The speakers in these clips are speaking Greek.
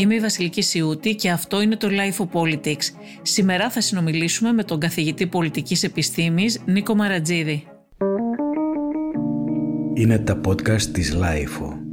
Είμαι η Βασιλική Σιούτη και αυτό είναι το Life of Politics. Σήμερα θα συνομιλήσουμε με τον καθηγητή πολιτικής επιστήμης Νίκο Μαρατζίδη. Είναι τα podcast της Life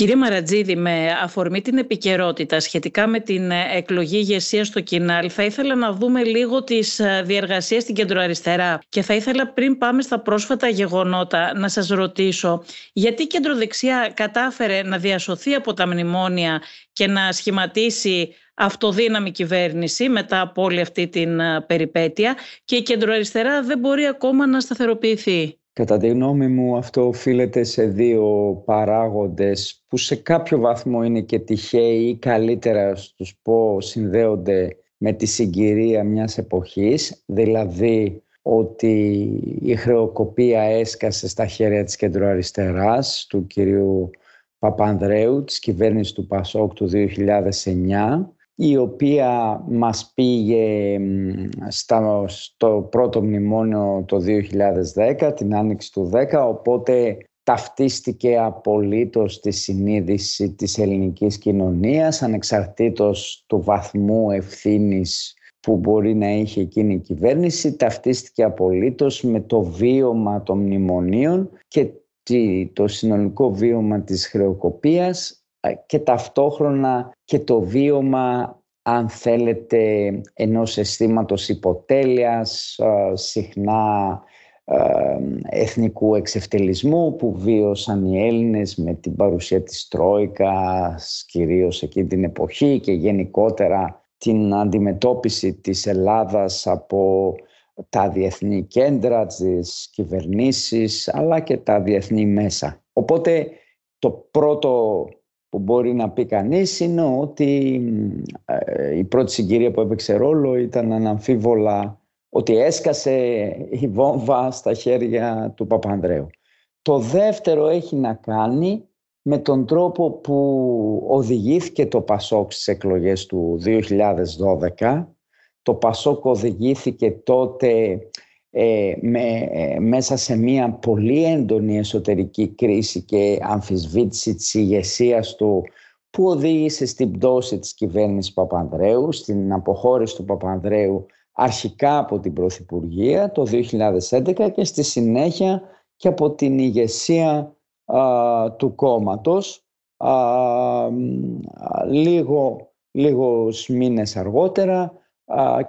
Κύριε Μαρατζίδη, με αφορμή την επικαιρότητα σχετικά με την ε, εκλογή ηγεσία στο Κινάλ, θα ήθελα να δούμε λίγο τις ε, διεργασίες στην κεντροαριστερά και θα ήθελα πριν πάμε στα πρόσφατα γεγονότα να σας ρωτήσω γιατί η κεντροδεξιά κατάφερε να διασωθεί από τα μνημόνια και να σχηματίσει αυτοδύναμη κυβέρνηση μετά από όλη αυτή την ε, περιπέτεια και η κεντροαριστερά δεν μπορεί ακόμα να σταθεροποιηθεί; Κατά τη γνώμη μου αυτό οφείλεται σε δύο παράγοντες που σε κάποιο βαθμό είναι και τυχαίοι ή καλύτερα στους πω συνδέονται με τη συγκυρία μιας εποχής, δηλαδή ότι η χρεοκοπία έσκασε στα χέρια της κεντροαριστεράς του κυρίου Παπανδρέου, της κυβέρνησης του Πασόκ του 2009 η οποία μας πήγε στα, στο πρώτο μνημόνιο το 2010, την άνοιξη του 10, οπότε ταυτίστηκε απολύτως τη συνείδηση της ελληνικής κοινωνίας, ανεξαρτήτως του βαθμού ευθύνης που μπορεί να είχε εκείνη η κυβέρνηση, ταυτίστηκε απολύτως με το βίωμα των μνημονίων και το συνολικό βίωμα της χρεοκοπίας και ταυτόχρονα και το βίωμα αν θέλετε ενός αισθήματος υποτέλειας, συχνά εθνικού εξευτελισμού που βίωσαν οι Έλληνες με την παρουσία της Τρόικας κυρίως εκείνη την εποχή και γενικότερα την αντιμετώπιση της Ελλάδας από τα διεθνή κέντρα, τις κυβερνήσεις αλλά και τα διεθνή μέσα. Οπότε το πρώτο που μπορεί να πει κανείς είναι ότι ε, η πρώτη συγκυρία που έπαιξε ρόλο ήταν αναμφίβολα ότι έσκασε η βόμβα στα χέρια του Παπανδρέου. Το δεύτερο έχει να κάνει με τον τρόπο που οδηγήθηκε το Πασόκ στις εκλογές του 2012. Το Πασόκ οδηγήθηκε τότε ε, με, ε, μέσα σε μια πολύ έντονη εσωτερική κρίση και αμφισβήτηση της ηγεσίας του που οδήγησε στην πτώση της κυβέρνησης Παπανδρέου, στην αποχώρηση του Παπανδρέου αρχικά από την Πρωθυπουργία το 2011 και στη συνέχεια και από την ηγεσία του κόμματος λίγο, λίγους μήνες αργότερα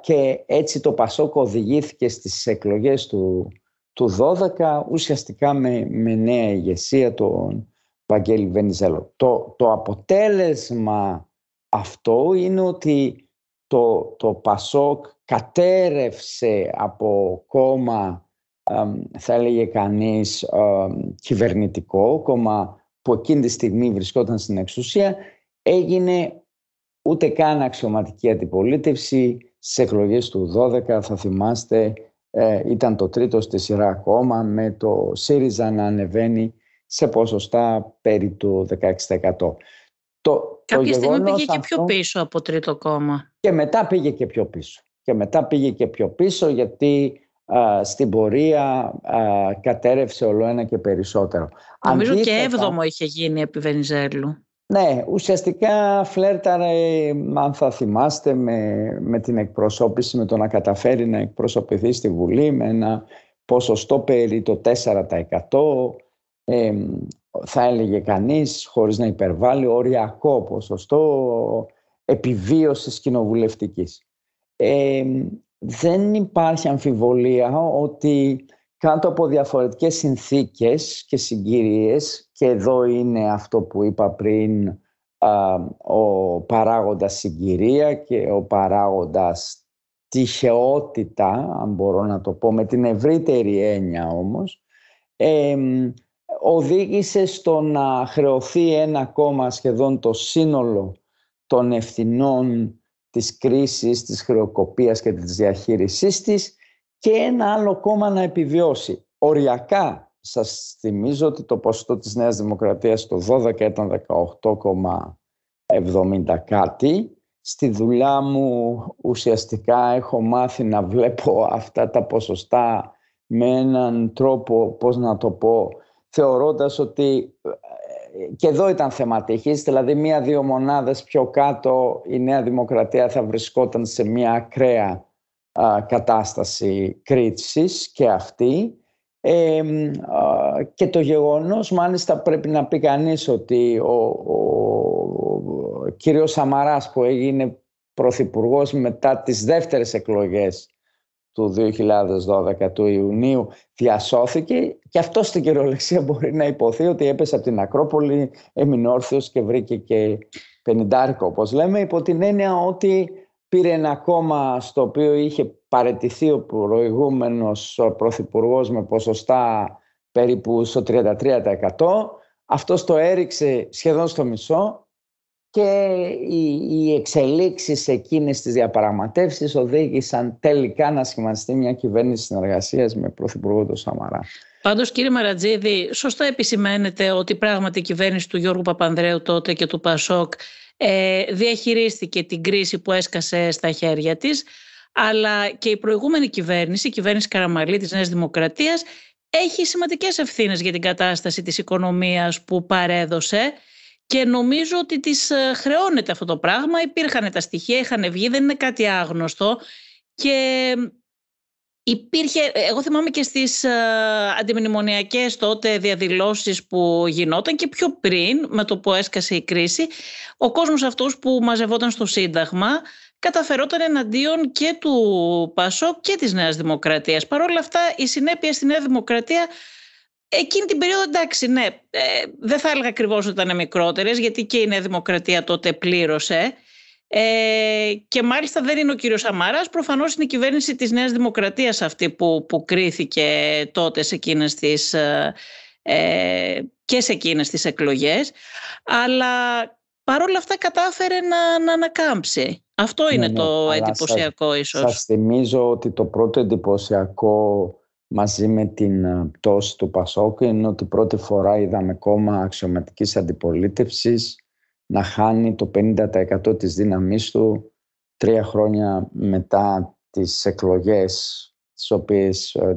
και έτσι το Πασόκ οδηγήθηκε στις εκλογές του, του 12 ουσιαστικά με, με νέα ηγεσία τον Βαγγέλη Βενιζέλο. Το, το αποτέλεσμα αυτό είναι ότι το, το Πασόκ κατέρευσε από κόμμα θα έλεγε κανείς κυβερνητικό, κόμμα που εκείνη τη στιγμή βρισκόταν στην εξουσία, έγινε ούτε καν αξιωματική αντιπολίτευση, Στις εκλογές του 12 θα θυμάστε ε, ήταν το τρίτο στη σειρά κόμμα με το ΣΥΡΙΖΑ να ανεβαίνει σε ποσοστά περί του 16%. Το, Κάποια το στιγμή πήγε και πιο πίσω από τρίτο κόμμα. Και μετά πήγε και πιο πίσω. Και μετά πήγε και πιο πίσω γιατί στην πορεία α, κατέρευσε όλο ένα και περισσότερο. Νομίζω Αντίθετα, και έβδομο είχε γίνει επί Βενιζέλου. Ναι, ουσιαστικά φλέρταρε, αν θα θυμάστε, με, με την εκπροσώπηση, με το να καταφέρει να εκπροσωπηθεί στη Βουλή με ένα ποσοστό περί το 4%. Ε, θα έλεγε κανείς, χωρίς να υπερβάλλει, οριακό ποσοστό επιβίωσης κοινοβουλευτικής. Ε, δεν υπάρχει αμφιβολία ότι κάτω από διαφορετικές συνθήκες και συγκυρίες και εδώ είναι αυτό που είπα πριν ο παράγοντας συγκυρία και ο παράγοντας τυχεότητα, αν μπορώ να το πω με την ευρύτερη έννοια όμως, οδήγησε στο να χρεωθεί ένα κόμμα σχεδόν το σύνολο των ευθυνών της κρίσης, της χρεοκοπίας και της διαχείρισής της και ένα άλλο κόμμα να επιβιώσει. Οριακά σας θυμίζω ότι το ποσοστό της Νέας Δημοκρατίας το 12 ήταν 18,70 κάτι. Στη δουλειά μου ουσιαστικά έχω μάθει να βλέπω αυτά τα ποσοστά με έναν τρόπο, πώς να το πω, θεωρώντας ότι και εδώ ήταν θεματικής, δηλαδή μία-δύο μονάδες πιο κάτω η Νέα Δημοκρατία θα βρισκόταν σε μία ακραία κατάσταση κρίτησης και αυτή. και το γεγονός, μάλιστα πρέπει να πει κανείς ότι ο, ο, ο κύριος Σαμαράς που έγινε πρωθυπουργός μετά τις δεύτερες εκλογές του 2012 του Ιουνίου διασώθηκε και αυτό στην κυριολεξία μπορεί να υποθεί ότι έπεσε από την Ακρόπολη, έμεινε όρθιος και βρήκε και πενιντάρικο όπως λέμε υπό την έννοια ότι πήρε ένα κόμμα στο οποίο είχε παρετηθεί ο προηγούμενος πρωθυπουργός με ποσοστά περίπου στο 33%. Αυτός το έριξε σχεδόν στο μισό και οι, οι εξελίξεις εκείνες τις διαπραγματεύσεις οδήγησαν τελικά να σχηματιστεί μια κυβέρνηση συνεργασίας με Πρωθυπουργό του Σαμαρά. Πάντως κύριε Μαρατζίδη, σωστά επισημαίνεται ότι πράγματι η κυβέρνηση του Γιώργου Παπανδρέου τότε και του Πασόκ ε, διαχειρίστηκε την κρίση που έσκασε στα χέρια της αλλά και η προηγούμενη κυβέρνηση, η κυβέρνηση Καραμαλή της Νέας Δημοκρατίας έχει σημαντικές ευθύνες για την κατάσταση της οικονομίας που παρέδωσε και νομίζω ότι τις ε, χρεώνεται αυτό το πράγμα. Υπήρχαν τα στοιχεία, είχαν βγει, δεν είναι κάτι άγνωστο και υπήρχε, εγώ θυμάμαι και στις ε, αντιμνημονιακές τότε διαδηλώσεις που γινόταν και πιο πριν με το που έσκασε η κρίση, ο κόσμος αυτός που μαζευόταν στο Σύνταγμα καταφερόταν εναντίον και του Πασό και της Νέας Δημοκρατίας. Παρ' όλα αυτά η συνέπεια στη Νέα Δημοκρατία Εκείνη την περίοδο εντάξει, ναι, ε, δεν θα έλεγα ακριβώς ότι ήταν μικρότερες, γιατί και η Νέα Δημοκρατία τότε πλήρωσε. Ε, και μάλιστα δεν είναι ο κύριος Σαμάρας, προφανώς είναι η κυβέρνηση της Νέας Δημοκρατίας αυτή που, που κρίθηκε τότε σε εκείνες τις, ε, ε και σε εκείνες τις εκλογές. Αλλά παρόλα αυτά κατάφερε να, να ανακάμψει. Αυτό είναι ναι, ναι, το εντυπωσιακό σας, ίσως. Σας θυμίζω ότι το πρώτο εντυπωσιακό μαζί με την ε, πτώση του Πασόκ είναι ότι πρώτη φορά είδαμε κόμμα αξιωματικής αντιπολίτευσης να χάνει το 50% της δύναμής του τρία χρόνια μετά τις εκλογές τις οποίες ε,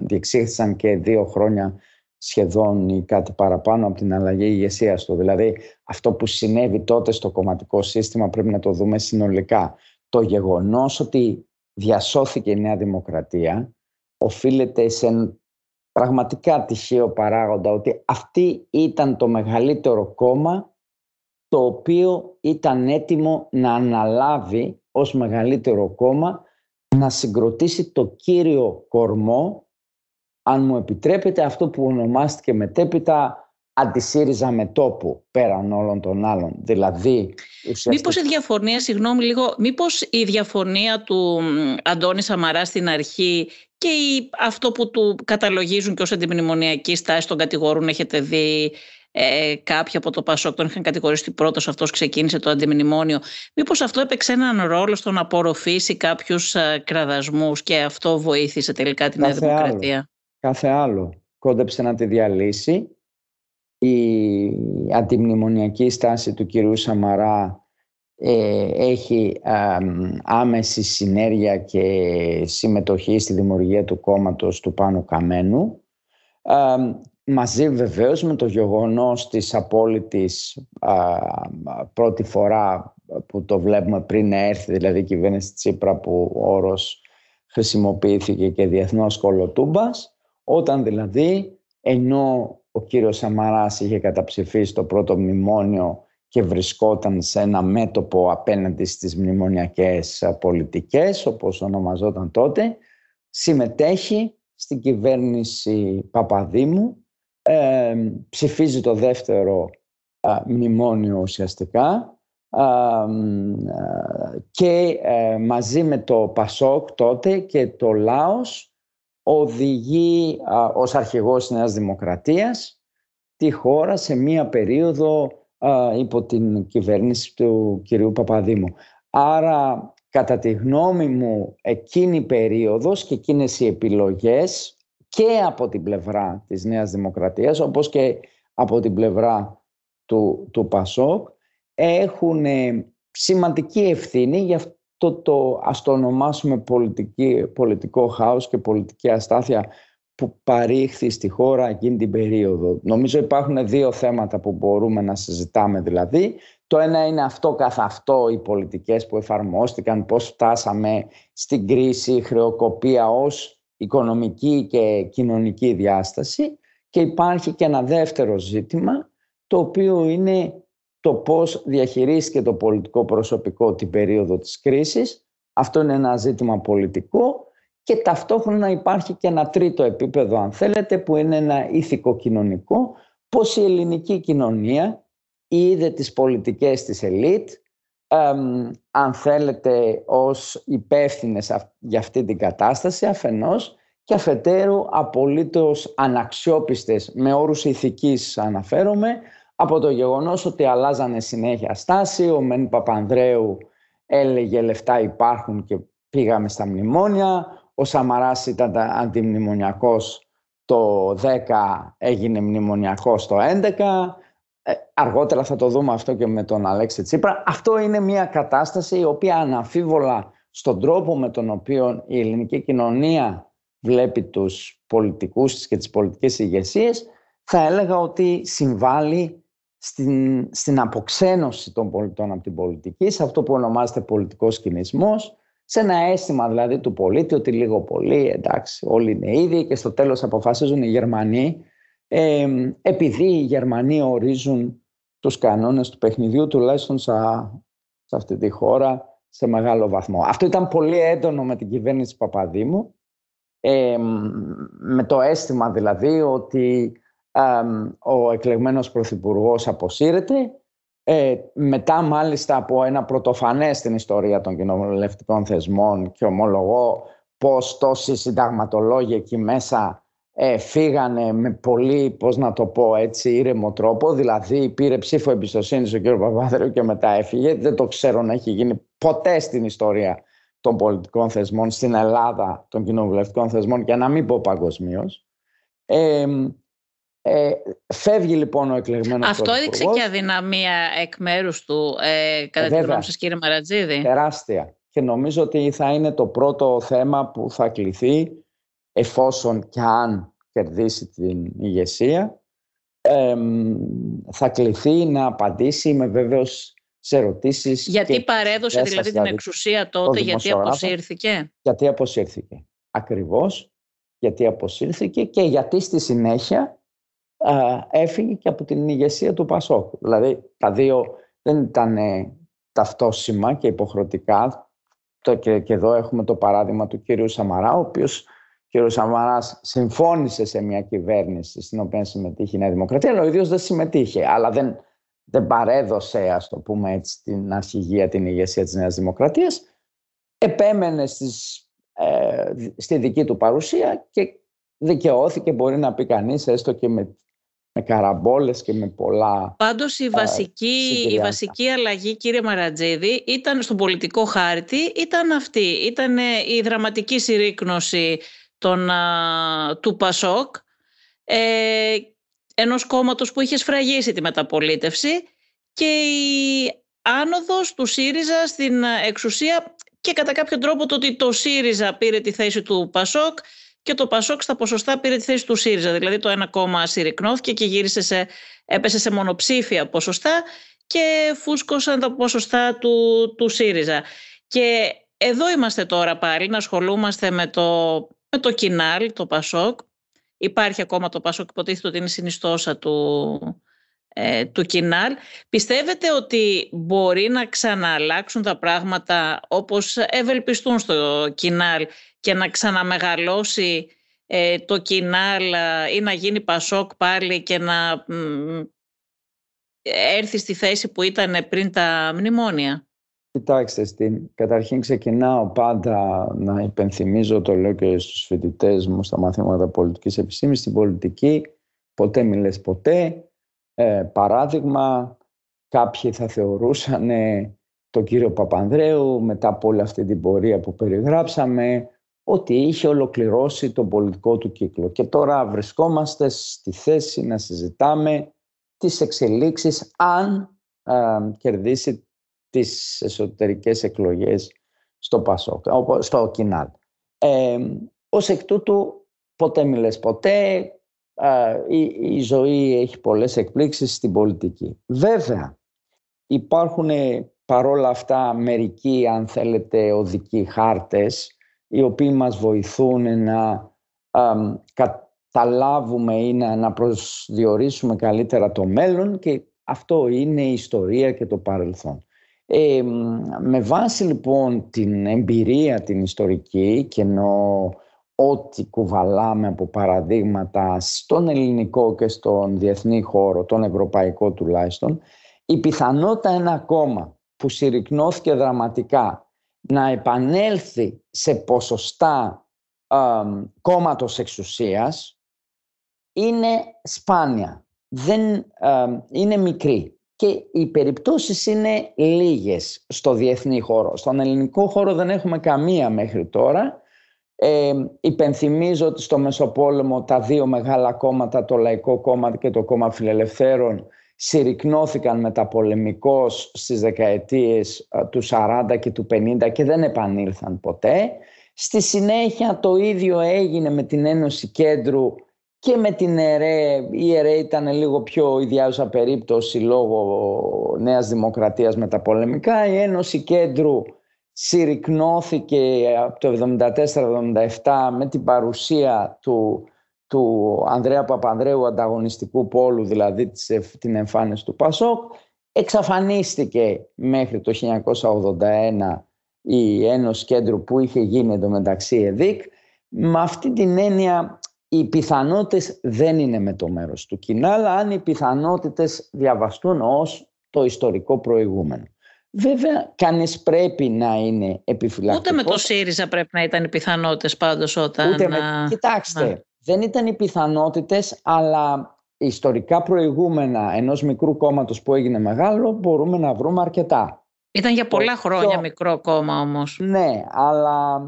διεξήγησαν και δύο χρόνια σχεδόν ή κάτι παραπάνω από την αλλαγή ηγεσίας του. Δηλαδή αυτό που συνέβη τότε στο κομματικό σύστημα πρέπει να το δούμε συνολικά. Το γεγονός ότι διασώθηκε η Νέα Δημοκρατία οφείλεται σε πραγματικά τυχαίο παράγοντα ότι αυτή ήταν το μεγαλύτερο κόμμα το οποίο ήταν έτοιμο να αναλάβει ως μεγαλύτερο κόμμα να συγκροτήσει το κύριο κορμό αν μου επιτρέπετε αυτό που ονομάστηκε μετέπειτα αντισύριζα με τόπο πέραν όλων των άλλων. Δηλαδή, ουσιαστικά... Μήπως η διαφωνία, συγγνώμη λίγο, μήπως η διαφωνία του Αντώνη Σαμαρά στην αρχή και η, αυτό που του καταλογίζουν και ως αντιμνημονιακή στάση τον κατηγορούν, έχετε δει ε, κάποιοι από το Πασόκ τον είχαν κατηγορήσει ότι πρώτος αυτός ξεκίνησε το αντιμνημόνιο. Μήπως αυτό έπαιξε έναν ρόλο στο να απορροφήσει κάποιους ε, κραδασμούς και αυτό βοήθησε τελικά την Νέα Δημοκρατία; Κάθε άλλο. Κόντεψε να τη διαλύσει η αντιμνημονιακή στάση του κυρίου Σαμαρά ε, έχει άμεση συνέργεια και συμμετοχή στη δημιουργία του κόμματος του Πάνου Καμένου μαζί βεβαίως με το γεγονός της απόλυτης πρώτη φορά που το βλέπουμε πριν έρθει δηλαδή η κυβέρνηση Τσίπρα που ο όρος χρησιμοποιήθηκε και διεθνώς κολοτούμπας όταν δηλαδή ενώ ο κύριος Σαμαράς είχε καταψηφίσει το πρώτο μνημόνιο και βρισκόταν σε ένα μέτωπο απέναντι στις μνημονιακές πολιτικές, όπως ονομαζόταν τότε, συμμετέχει στην κυβέρνηση Παπαδήμου, ε, ψηφίζει το δεύτερο μνημόνιο ουσιαστικά και ε, μαζί με το Πασόκ τότε και το Λάος οδηγεί α, ως αρχηγός της Νέας Δημοκρατίας τη χώρα σε μία περίοδο υπό την κυβέρνηση του κυρίου Παπαδήμου. Άρα, κατά τη γνώμη μου, εκείνη η περίοδος και εκείνες οι επιλογές και από την πλευρά της Νέας Δημοκρατίας, όπως και από την πλευρά του, του Πασόκ, έχουν σημαντική ευθύνη για το, το ας το ονομάσουμε πολιτική, πολιτικό χάος και πολιτική αστάθεια που παρήχθη στη χώρα εκείνη την περίοδο. Νομίζω υπάρχουν δύο θέματα που μπορούμε να συζητάμε δηλαδή. Το ένα είναι αυτό καθ' αυτό οι πολιτικές που εφαρμόστηκαν, πώς φτάσαμε στην κρίση, η χρεοκοπία ως οικονομική και κοινωνική διάσταση και υπάρχει και ένα δεύτερο ζήτημα το οποίο είναι το πώς διαχειρίστηκε το πολιτικό προσωπικό την περίοδο της κρίσης. Αυτό είναι ένα ζήτημα πολιτικό και ταυτόχρονα υπάρχει και ένα τρίτο επίπεδο αν θέλετε που είναι ένα ηθικο-κοινωνικό πώς η ελληνική κοινωνία είδε τις πολιτικές της ελίτ αν θέλετε ως υπεύθυνες για αυτή την κατάσταση αφενός και αφετέρου απολύτως αναξιόπιστες με όρους ηθικής αναφέρομαι από το γεγονός ότι αλλάζανε συνέχεια στάση. Ο Μεν Παπανδρέου έλεγε λεφτά υπάρχουν και πήγαμε στα μνημόνια. Ο Σαμαράς ήταν αντιμνημονιακός το 10, έγινε μνημονιακός το 11. Ε, αργότερα θα το δούμε αυτό και με τον Αλέξη Τσίπρα. Αυτό είναι μια κατάσταση η οποία αναμφίβολα στον τρόπο με τον οποίο η ελληνική κοινωνία βλέπει τους πολιτικούς και τις πολιτικές ηγεσίες, θα έλεγα ότι συμβάλλει στην, στην αποξένωση των πολιτών από την πολιτική, σε αυτό που ονομάζεται πολιτικός κινησμός, σε ένα αίσθημα δηλαδή του πολίτη ότι λίγο πολύ εντάξει όλοι είναι ίδιοι και στο τέλος αποφασίζουν οι Γερμανοί ε, επειδή οι Γερμανοί ορίζουν τους κανόνες του παιχνιδιού τουλάχιστον σε, σε αυτή τη χώρα σε μεγάλο βαθμό. Αυτό ήταν πολύ έντονο με την κυβέρνηση Παπαδήμου ε, με το αίσθημα δηλαδή ότι ο εκλεγμένος Πρωθυπουργός αποσύρεται. Ε, μετά μάλιστα από ένα πρωτοφανές στην ιστορία των κοινοβουλευτικών θεσμών και ομολογώ πως τόσοι συνταγματολόγοι εκεί μέσα ε, φύγανε με πολύ, πώς να το πω έτσι, ήρεμο τρόπο. Δηλαδή πήρε ψήφο εμπιστοσύνη ο κ. Παπαδρέου και μετά έφυγε. Δεν το ξέρω να έχει γίνει ποτέ στην ιστορία των πολιτικών θεσμών στην Ελλάδα, των κοινοβουλευτικών θεσμών και να μην πω παγκοσμίως. Ε, ε, φεύγει λοιπόν ο εκλεγμένος Αυτό έδειξε και αδυναμία εκ μέρους του, ε, κατά τη γνώμη σας, κύριε Μαρατζίδη. Τεράστια. Και νομίζω ότι θα είναι το πρώτο θέμα που θα κληθεί εφόσον και αν κερδίσει την ηγεσία. θα κληθεί να απαντήσει με βέβαιος σε ερωτήσεις. Γιατί παρέδωσε δηλαδή την δηλαδή εξουσία τότε, γιατί αποσύρθηκε; Γιατί αποσύρθηκε. Ακριβώς γιατί αποσύρθηκε και γιατί στη συνέχεια έφυγε και από την ηγεσία του Πασόκ. Δηλαδή τα δύο δεν ήταν ταυτόσιμα και υποχρεωτικά. Το, και, και εδώ έχουμε το παράδειγμα του κύριου Σαμαρά, ο οποίος ο Σαμαράς συμφώνησε σε μια κυβέρνηση στην οποία συμμετείχε η Νέα Δημοκρατία, αλλά ο ίδιος δεν συμμετείχε. Αλλά δεν, δεν παρέδωσε, ας το πούμε έτσι, την αρχηγία, την ηγεσία της Νέας Δημοκρατίας. Επέμενε στις, ε, στη δική του παρουσία και δικαιώθηκε, μπορεί να πει κανείς, έστω και με με καραμπόλες και με πολλά... Πάντως η βασική, η βασική αλλαγή κύριε Μαρατζίδη ήταν στον πολιτικό χάρτη ήταν αυτή. Ήταν η δραματική συρρήκνωση των, του Πασόκ ε, ενός κόμματος που είχε σφραγίσει τη μεταπολίτευση και η άνοδος του ΣΥΡΙΖΑ στην εξουσία και κατά κάποιο τρόπο το ότι το ΣΥΡΙΖΑ πήρε τη θέση του Πασόκ και το Πασόκ στα ποσοστά πήρε τη θέση του ΣΥΡΙΖΑ. Δηλαδή το ένα κόμμα συρρυκνώθηκε και γύρισε σε, έπεσε σε μονοψήφια ποσοστά και φούσκωσαν τα ποσοστά του, του ΣΥΡΙΖΑ. Και εδώ είμαστε τώρα πάλι να ασχολούμαστε με το, με το Κινάλ, το Πασόκ. Υπάρχει ακόμα το Πασόκ, υποτίθεται ότι είναι συνιστόσα του, ε, του Κινάλ. Πιστεύετε ότι μπορεί να ξανααλλάξουν τα πράγματα όπως ευελπιστούν στο Κινάλ και να ξαναμεγαλώσει ε, το Κινάλ ή να γίνει Πασόκ πάλι και να έρθει στη θέση που ήταν πριν τα μνημόνια; Κοιτάξτε, στην... καταρχήν ξεκινάω πάντα να υπενθυμίζω, το λέω και στους φοιτητές μου στα μαθήματα πολιτικής επιστήμης, στην πολιτική ποτέ μιλες ποτέ. Ε, παράδειγμα, κάποιοι θα θεωρούσαν τον κύριο Παπανδρέου μετά από όλη αυτή την πορεία που περιγράψαμε ότι είχε ολοκληρώσει τον πολιτικό του κύκλο. Και τώρα βρισκόμαστε στη θέση να συζητάμε τις εξελίξεις αν κερδίσει τις εσωτερικές εκλογές στο Πασόκ, στο Κινάλ. Ε, ως εκ τούτου ποτέ μιλες ποτέ, η, η ζωή έχει πολλές εκπλήξεις στην πολιτική. Βέβαια, υπάρχουν παρόλα αυτά μερικοί, αν θέλετε, οδικοί χάρτες, οι οποίοι μας βοηθούν να καταλάβουμε ή να, να προσδιορίσουμε καλύτερα το μέλλον και αυτό είναι η ιστορία και το παρελθόν. Ε, με βάση λοιπόν την εμπειρία την ιστορική και ενώ ό,τι κουβαλάμε από παραδείγματα στον ελληνικό και στον διεθνή χώρο, τον ευρωπαϊκό τουλάχιστον, η πιθανότητα ένα κόμμα που συρρυκνώθηκε δραματικά να επανέλθει σε ποσοστά ε, κόμματος εξουσίας είναι σπάνια, δεν, είναι μικρή και οι περιπτώσεις είναι λίγες στο διεθνή χώρο. Στον ελληνικό χώρο δεν έχουμε καμία μέχρι τώρα. Ε, υπενθυμίζω ότι στο Μεσοπόλεμο τα δύο μεγάλα κόμματα, το Λαϊκό Κόμμα και το Κόμμα Φιλελευθέρων, συρρυκνώθηκαν μεταπολεμικώς στις δεκαετίες του 40 και του 50 και δεν επανήλθαν ποτέ. Στη συνέχεια το ίδιο έγινε με την Ένωση Κέντρου και με την ΕΡΕ. Η ΕΡΕ ήταν λίγο πιο ιδιάζουσα περίπτωση λόγω Νέας Δημοκρατίας μεταπολεμικά. Η Ένωση Κέντρου συρρυκνώθηκε από το 1974-1977 με την παρουσία του του Ανδρέα Παπανδρέου ανταγωνιστικού πόλου, δηλαδή την εμφάνιση του Πασόκ, εξαφανίστηκε μέχρι το 1981 η Ένωση Κέντρου που είχε γίνει εντωμεταξύ ΕΔΙΚ. Με αυτή την έννοια οι πιθανότητες δεν είναι με το μέρος του κοινά, αλλά αν οι πιθανότητες διαβαστούν ως το ιστορικό προηγούμενο. Βέβαια, κανείς πρέπει να είναι επιφυλακτικός. Ούτε με το ΣΥΡΙΖΑ πρέπει να ήταν οι πιθανότητες πάντως όταν... Ούτε με... Κοιτάξτε, δεν ήταν οι πιθανότητες, αλλά ιστορικά προηγούμενα ενός μικρού κόμματος που έγινε μεγάλο μπορούμε να βρούμε αρκετά. Ήταν για πολλά χρόνια μικρό κόμμα όμως. Ναι, αλλά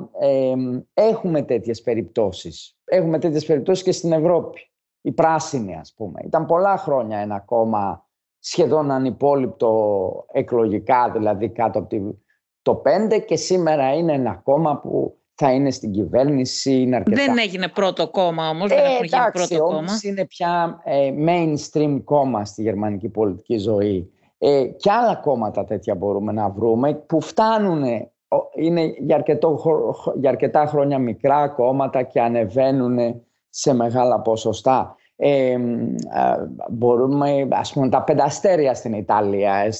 έχουμε τέτοιες περιπτώσεις. Έχουμε τέτοιες περιπτώσεις και στην Ευρώπη. Η πράσινη ας πούμε. Ήταν πολλά χρόνια ένα κόμμα σχεδόν ανυπόλοιπτο εκλογικά, δηλαδή κάτω από το 5 και σήμερα είναι ένα κόμμα που θα είναι στην κυβέρνηση, είναι αρκετά. Δεν έγινε πρώτο κόμμα όμως, ε, δεν έχουν γίνει πρώτο κόμμα. είναι πια ε, mainstream κόμμα στη γερμανική πολιτική ζωή. Ε, και άλλα κόμματα τέτοια μπορούμε να βρούμε που φτάνουν, είναι για, αρκετό, για αρκετά χρόνια μικρά κόμματα και ανεβαίνουν σε μεγάλα ποσοστά ε, μπορούμε, ας πούμε, τα πενταστέρια στην Ιταλία,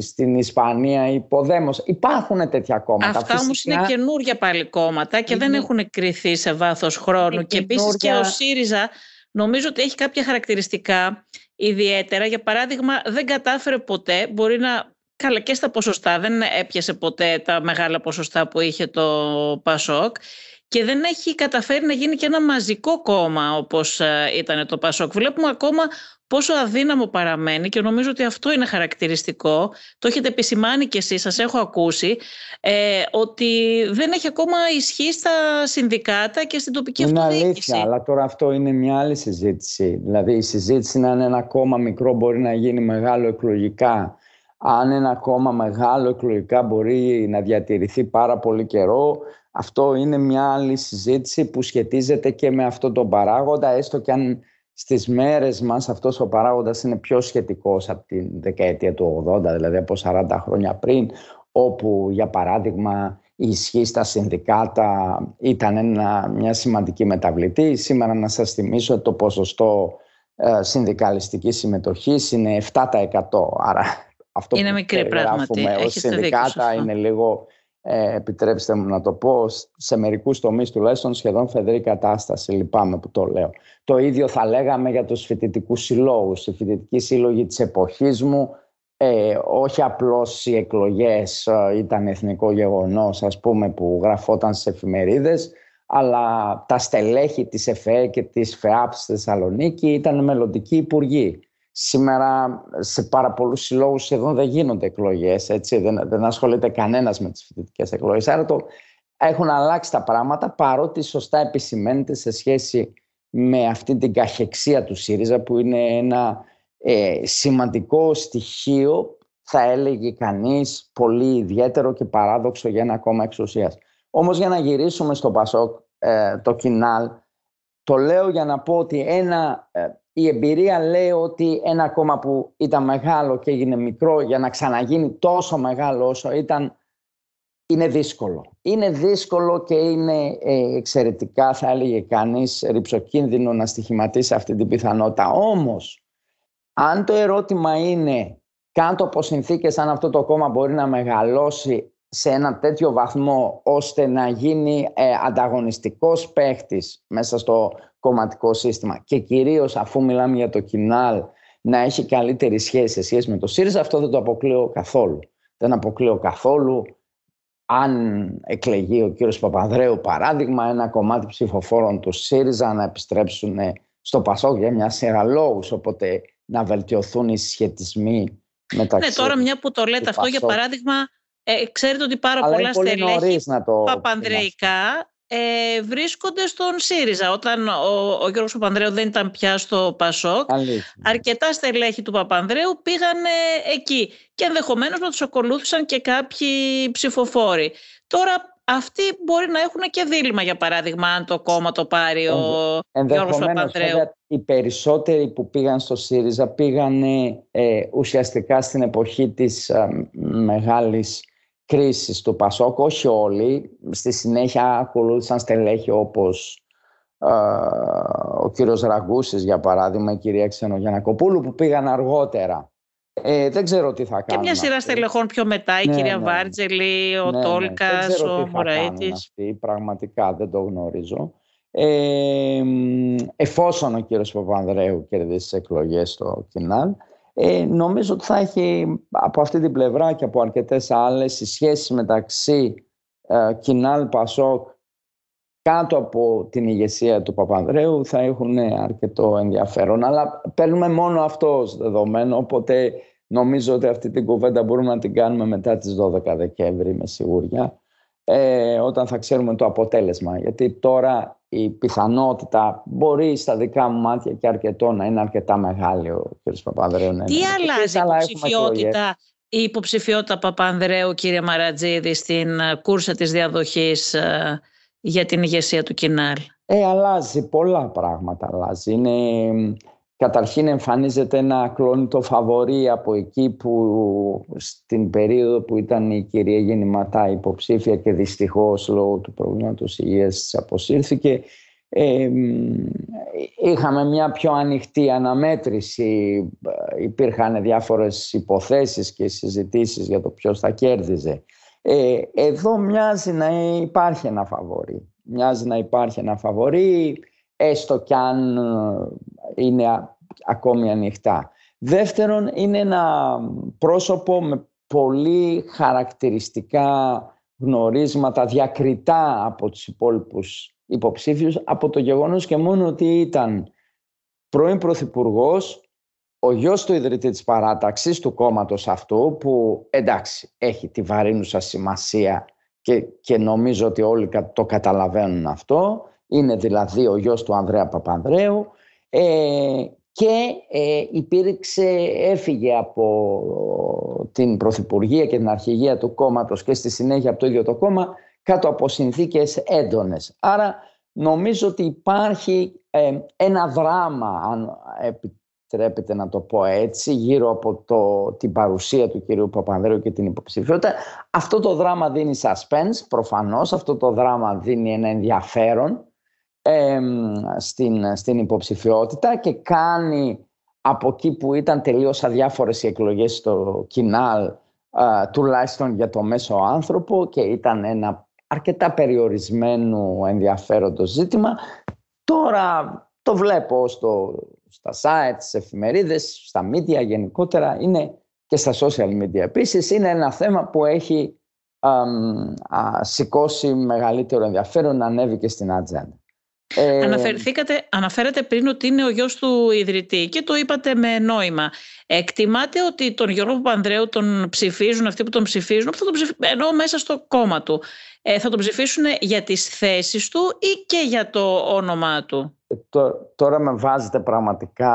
στην Ισπανία, η Ποδέμος. Υπάρχουν τέτοια κόμματα. Αυτά όμως είναι καινούργια πάλι κόμματα και δεν έχουν κρυθεί σε βάθος χρόνου. Και επίσης και ο ΣΥΡΙΖΑ νομίζω ότι έχει κάποια χαρακτηριστικά ιδιαίτερα. Για παράδειγμα, δεν κατάφερε ποτέ, μπορεί να Καλά και στα ποσοστά, δεν έπιασε ποτέ τα μεγάλα ποσοστά που είχε το ΠΑΣΟΚ και δεν έχει καταφέρει να γίνει και ένα μαζικό κόμμα όπως ε, ήταν το Πασόκ. Βλέπουμε ακόμα πόσο αδύναμο παραμένει και νομίζω ότι αυτό είναι χαρακτηριστικό. Το έχετε επισημάνει και εσείς, σας έχω ακούσει, ε, ότι δεν έχει ακόμα ισχύ στα συνδικάτα και στην τοπική είναι αυτοδιοίκηση. Είναι αλήθεια, αλλά τώρα αυτό είναι μια άλλη συζήτηση. Δηλαδή η συζήτηση είναι αν ένα κόμμα μικρό μπορεί να γίνει μεγάλο εκλογικά αν ένα κόμμα μεγάλο εκλογικά μπορεί να διατηρηθεί πάρα πολύ καιρό αυτό είναι μια άλλη συζήτηση που σχετίζεται και με αυτό τον παράγοντα, έστω και αν στις μέρες μας αυτός ο παράγοντας είναι πιο σχετικός από την δεκαετία του 80, δηλαδή από 40 χρόνια πριν, όπου για παράδειγμα η ισχύ στα συνδικάτα ήταν ένα, μια σημαντική μεταβλητή. Σήμερα να σας θυμίσω ότι το ποσοστό ε, συνδικαλιστικής συμμετοχής είναι 7%. Άρα αυτό είναι που μικρή πράγματι. Ως συνδικάτα είναι λίγο ε, επιτρέψτε μου να το πω, σε μερικούς τομείς τουλάχιστον σχεδόν φεδρή κατάσταση, λυπάμαι που το λέω. Το ίδιο θα λέγαμε για τους φοιτητικούς συλλόγους. Οι φοιτητικοί σύλλογοι της εποχής μου, ε, όχι απλώς οι εκλογές ε, ήταν εθνικό γεγονός, ας πούμε, που γραφόταν σε εφημερίδες, αλλά τα στελέχη της ΕΦΕ και της ΦΕΑΠ στη Θεσσαλονίκη ήταν μελλοντικοί υπουργοί. Σήμερα σε πάρα πολλούς συλλόγους σχεδόν δεν γίνονται εκλογές, έτσι, δεν, δεν ασχολείται κανένας με τις φοιτητικές εκλογές. Άρα το, έχουν αλλάξει τα πράγματα παρότι σωστά επισημαίνεται σε σχέση με αυτή την καχεξία του ΣΥΡΙΖΑ που είναι ένα ε, σημαντικό στοιχείο θα έλεγε κανείς πολύ ιδιαίτερο και παράδοξο για ένα κόμμα εξουσίας. Όμως για να γυρίσουμε στο Πασόκ, ε, το Κινάλ, το λέω για να πω ότι ένα, ε, η εμπειρία λέει ότι ένα κόμμα που ήταν μεγάλο και έγινε μικρό για να ξαναγίνει τόσο μεγάλο όσο ήταν είναι δύσκολο. Είναι δύσκολο και είναι ε, εξαιρετικά θα έλεγε κανείς ρηψοκίνδυνο να στοιχηματίσει αυτή την πιθανότητα. Όμως αν το ερώτημα είναι κάτω από συνθήκες αν αυτό το κόμμα μπορεί να μεγαλώσει σε ένα τέτοιο βαθμό ώστε να γίνει ε, ανταγωνιστικός παίχτης μέσα στο κομματικό σύστημα και κυρίως αφού μιλάμε για το κοινάλ να έχει καλύτερη σχέση σε σχέση με το ΣΥΡΙΖΑ αυτό δεν το αποκλείω καθόλου. Δεν αποκλείω καθόλου αν εκλεγεί ο κύριος Παπανδρέου παράδειγμα ένα κομμάτι ψηφοφόρων του ΣΥΡΙΖΑ να επιστρέψουν στο Πασόκ για μια σειρά λόγους οπότε να βελτιωθούν οι σχετισμοί μεταξύ. Ναι, τώρα μια που το λέτε αυτό, για παράδειγμα, ε, ξέρετε ότι πάρα Αλλά πολλά στελέχη το... παπανδρεϊκά ε, βρίσκονται στον ΣΥΡΙΖΑ. Όταν ο, ο Γιώργος Παπανδρέου δεν ήταν πια στο ΠΑΣΟΚ, αρκετά στελέχη του Παπανδρέου πήγαν εκεί και ενδεχομένως να τους ακολούθησαν και κάποιοι ψηφοφόροι. Τώρα αυτοί μπορεί να έχουν και δίλημα για παράδειγμα αν το κόμμα το πάρει ο Γιώργος Παπανδρέου. Οι περισσότεροι που πήγαν στο ΣΥΡΙΖΑ πήγαν ε, ουσιαστικά στην εποχή της ε, μεγάλης κρίσης του Πασόκ, όχι όλοι. Στη συνέχεια ακολούθησαν στελέχη όπως ε, ο κύριος Ραγκούσης για παράδειγμα, η κυρία Ξενογιανακοπούλου που πήγαν αργότερα. Ε, δεν ξέρω τι θα κάνουν. Και μια σειρά στελεχών πιο μετά, η ναι, κυρία ναι. Βάρτζελη, ο ναι, ναι. Τόλκας, ο Μωραήτης. Πραγματικά δεν το γνωρίζω. Ε, εφόσον ο κύριος Παπανδρέου κερδίσει τις εκλογές στο Κινάλ, ε, νομίζω ότι θα έχει από αυτή την πλευρά και από αρκετές άλλες οι σχέσεις μεταξύ ε, Κινάλ Πασόκ κάτω από την ηγεσία του Παπανδρέου θα έχουν αρκετό ενδιαφέρον. Αλλά παίρνουμε μόνο αυτό ως δεδομένο, οπότε νομίζω ότι αυτή την κουβέντα μπορούμε να την κάνουμε μετά τις 12 Δεκέμβρη με σιγουριά, ε, όταν θα ξέρουμε το αποτέλεσμα. Γιατί τώρα η πιθανότητα μπορείς στα δικά μου μάτια και αρκετό να είναι αρκετά μεγάλη ο κ. Παπανδρέου. Τι αλλάζει η υποψηφιότητα, η υποψηφιότητα Παπανδρέου, κύριε Μαρατζίδη, στην κούρσα της διαδοχής ε, για την ηγεσία του Κινάλ; Ε, αλλάζει, πολλά πράγματα αλλάζει. Είναι, καταρχήν εμφανίζεται ένα ακλόνητο φαβορή από εκεί που στην περίοδο που ήταν η κυρία Γεννηματά υποψήφια και δυστυχώς λόγω του προβλήματος υγείας της αποσύρθηκε ε, είχαμε μια πιο ανοιχτή αναμέτρηση. Υπήρχαν διάφορες υποθέσεις και συζητήσεις για το ποιος θα κέρδιζε. Ε, εδώ μοιάζει να υπάρχει ένα φαβορή. Μοιάζει να υπάρχει ένα φαβορή, έστω κι αν ε, είναι ακόμη ανοιχτά. Δεύτερον, είναι ένα πρόσωπο με πολύ χαρακτηριστικά γνωρίσματα διακριτά από τους υπόλοιπους υποψήφιους από το γεγονός και μόνο ότι ήταν πρώην Πρωθυπουργός ο γιος του ιδρυτή της παράταξης του κόμματος αυτού που εντάξει έχει τη βαρύνουσα σημασία και, και νομίζω ότι όλοι το καταλαβαίνουν αυτό είναι δηλαδή ο γιος του Ανδρέα Παπανδρέου ε, και ε, υπήρξε, έφυγε από την Πρωθυπουργία και την Αρχηγία του κόμματος και στη συνέχεια από το ίδιο το κόμμα κάτω από συνθήκες έντονες. Άρα νομίζω ότι υπάρχει ε, ένα δράμα, αν επιτρέπεται να το πω έτσι, γύρω από το, την παρουσία του κυρίου Παπανδρέου και την υποψηφιότητα. Αυτό το δράμα δίνει suspense, προφανώς, αυτό το δράμα δίνει ένα ενδιαφέρον στην, στην υποψηφιότητα και κάνει από εκεί που ήταν τελείως αδιάφορες οι εκλογές στο Κινάλ, τουλάχιστον για το μέσο άνθρωπο και ήταν ένα αρκετά περιορισμένο ενδιαφέροντο ζήτημα. Τώρα το βλέπω στο, στα site, στις εφημερίδες, στα media γενικότερα, είναι και στα social media. Επίσης είναι ένα θέμα που έχει α, α, σηκώσει μεγαλύτερο ενδιαφέρον να ανέβει και στην ατζέντα. Ε... Αναφερθήκατε, αναφέρατε πριν ότι είναι ο γιος του ιδρυτή και το είπατε με νόημα. Εκτιμάτε ότι τον Γιώργο Παπανδρέου τον ψηφίζουν αυτοί που τον ψηφίζουν, αυτό τον ενώ μέσα στο κόμμα του. Ε, θα τον ψηφίσουν για τις θέσεις του ή και για το όνομά του; Ε, τώρα με βάζετε πραγματικά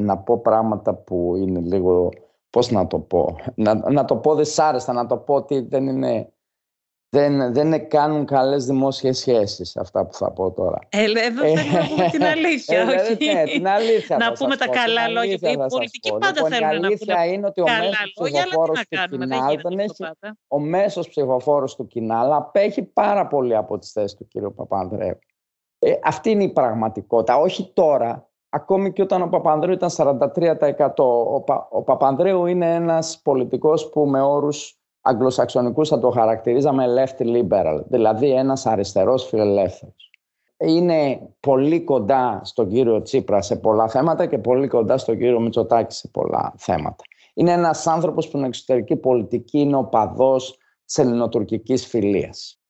να πω πράγματα που είναι λίγο, πώς να το πω, να, να το πω δυσάρεστα, να το πω ότι δεν είναι δεν, δεν κάνουν καλές δημόσιες σχέσεις αυτά που θα πω τώρα. Ε, εδώ θέλουμε να πούμε την αλήθεια, ε, όχι. Ναι, την αλήθεια να πούμε τα καλά λόγια. Οι πολιτικοί πάντα λοιπόν, θέλουν να πούνε Η αλήθεια είναι ότι ο καλά μέσος λόγια, αλλά ψηφοφόρος τι να του κάνουμε, δεν Κινάλ γίνεται δεν αυτό έχει πάντα. ο μέσος ψηφοφόρος του Κινάλ απέχει πάρα πολύ από τις θέσεις του κ. Παπανδρέου. Ε, αυτή είναι η πραγματικότητα. Όχι τώρα, ακόμη και όταν ο Παπανδρέου ήταν 43%. Ο, Πα, ο Παπανδρέου είναι ένας πολιτικός που με όρους αγγλοσαξονικούς θα το χαρακτηρίζαμε left liberal, δηλαδή ένας αριστερός φιλελεύθερος. Είναι πολύ κοντά στον κύριο Τσίπρα σε πολλά θέματα και πολύ κοντά στον κύριο Μητσοτάκη σε πολλά θέματα. Είναι ένας άνθρωπος που στην εξωτερική πολιτική είναι ο παδός της ελληνοτουρκικής φιλίας.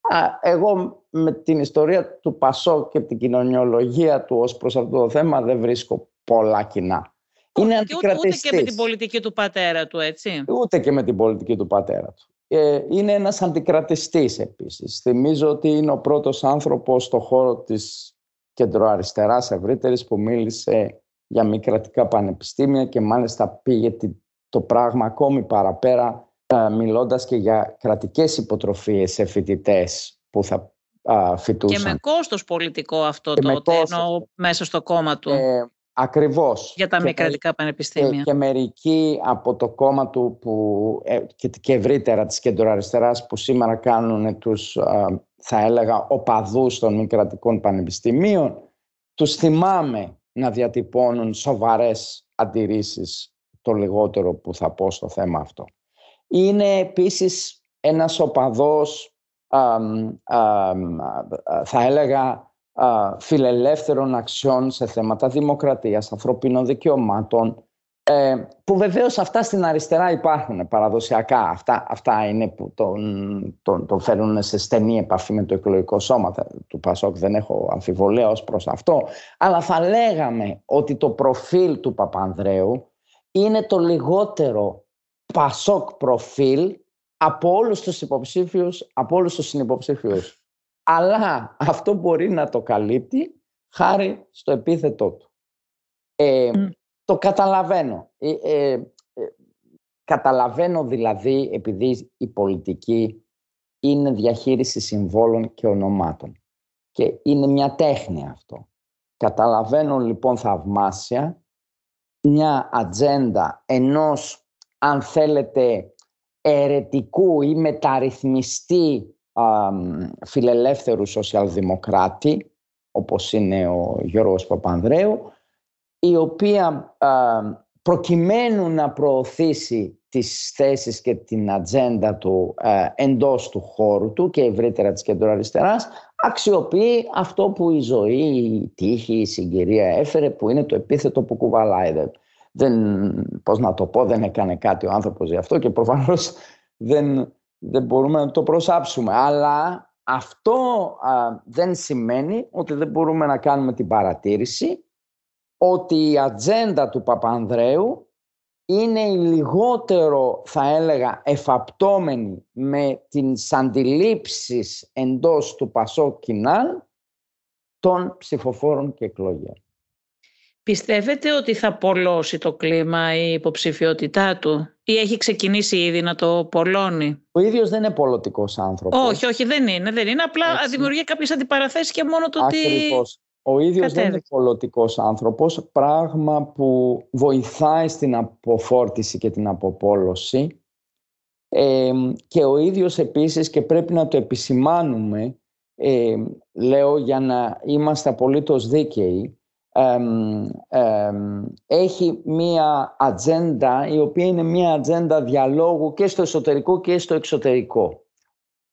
Εγώ με την ιστορία του Πασό και την κοινωνιολογία του ως προς αυτό το θέμα δεν βρίσκω πολλά κοινά. Είναι ούτε, ούτε και με την πολιτική του πατέρα του, έτσι. Ούτε και με την πολιτική του πατέρα του. Ε, είναι ένας αντικρατιστής επίσης. Θυμίζω ότι είναι ο πρώτος άνθρωπος στο χώρο της κεντροαριστεράς ευρύτερης που μίλησε για μη κρατικά πανεπιστήμια και μάλιστα πήγε το πράγμα ακόμη παραπέρα μιλώντας και για κρατικές υποτροφίες σε φοιτητές που θα φοιτούσαν. Και με κόστος πολιτικό αυτό και τότε, ενώ μέσα στο κόμμα του. Ε, ακριβώς. Για τα μη κρατικά πανεπιστήμια. Και, και μερικοί από το κόμμα του που, ε, και, και ευρύτερα της κεντροαριστεράς που σήμερα κάνουν τους, θα έλεγα, οπαδούς των μη κρατικών πανεπιστημίων, τους θυμάμαι να διατυπώνουν σοβαρές αντιρρήσεις το λιγότερο που θα πω στο θέμα αυτό. Είναι επίσης ένας οπαδός, θα έλεγα, φιλελεύθερων αξιών σε θέματα δημοκρατίας, ανθρωπίνων δικαιωμάτων, ε, που βεβαίως αυτά στην αριστερά υπάρχουν παραδοσιακά. Αυτά, αυτά είναι που τον, τον, τον φέρνουν σε στενή επαφή με το εκλογικό σώμα του Πασόκ. Δεν έχω αμφιβολία ως προς αυτό. Αλλά θα λέγαμε ότι το προφίλ του Παπανδρέου είναι το λιγότερο Πασόκ προφίλ από όλους τους υποψήφιους, από όλους τους συνυποψήφιους. Αλλά αυτό μπορεί να το καλύπτει χάρη στο επίθετό του. Ε, Το καταλαβαίνω. Ε, ε, ε, καταλαβαίνω δηλαδή επειδή η πολιτική είναι διαχείριση συμβόλων και ονομάτων. Και είναι μια τέχνη αυτό. Καταλαβαίνω λοιπόν θαυμάσια μια ατζέντα ενός αν θέλετε, ερετικού ή μεταρρυθμιστή α, φιλελεύθερου σοσιαλδημοκράτη, όπως είναι ο Γιώργος Παπανδρέου, η οποία προκειμένου να προωθήσει τις θέσεις και την ατζέντα του α, εντός του χώρου του και ευρύτερα της κεντροαριστεράς, αξιοποιεί αυτό που η ζωή, η τύχη, η συγκυρία έφερε, που είναι το επίθετο που κουβαλάει. Δεν, πώς να το πω, δεν έκανε κάτι ο άνθρωπος γι' αυτό και προφανώς δεν, δεν μπορούμε να το προσάψουμε. Αλλά αυτό δεν σημαίνει ότι δεν μπορούμε να κάνουμε την παρατήρηση ότι η ατζέντα του Παπανδρέου είναι η λιγότερο, θα έλεγα, εφαπτώμενη με τις αντιλήψεις εντός του Πασό Κινάλ των ψηφοφόρων και εκλογών. Πιστεύετε ότι θα πολλώσει το κλίμα η υποψηφιότητά του ή έχει ξεκινήσει ήδη να το πολλώνει; Ο ίδιος δεν είναι πολιτικός άνθρωπος. Όχι, όχι δεν είναι. Δεν είναι. Απλά Έτσι. δημιουργεί κάποιες αντιπαραθέσεις και μόνο το ότι Ακριβώς. Ο ίδιος δεν είναι πολιτικός άνθρωπος, πράγμα που βοηθάει στην αποφόρτιση και την αποπόλωση. Ε, και ο ίδιος επίσης και πρέπει να το επισημάνουμε, ε, λέω για να είμαστε απολύτως δίκαιοι, έχει μία ατζέντα η οποία είναι μία ατζέντα διαλόγου και στο εσωτερικό και στο εξωτερικό.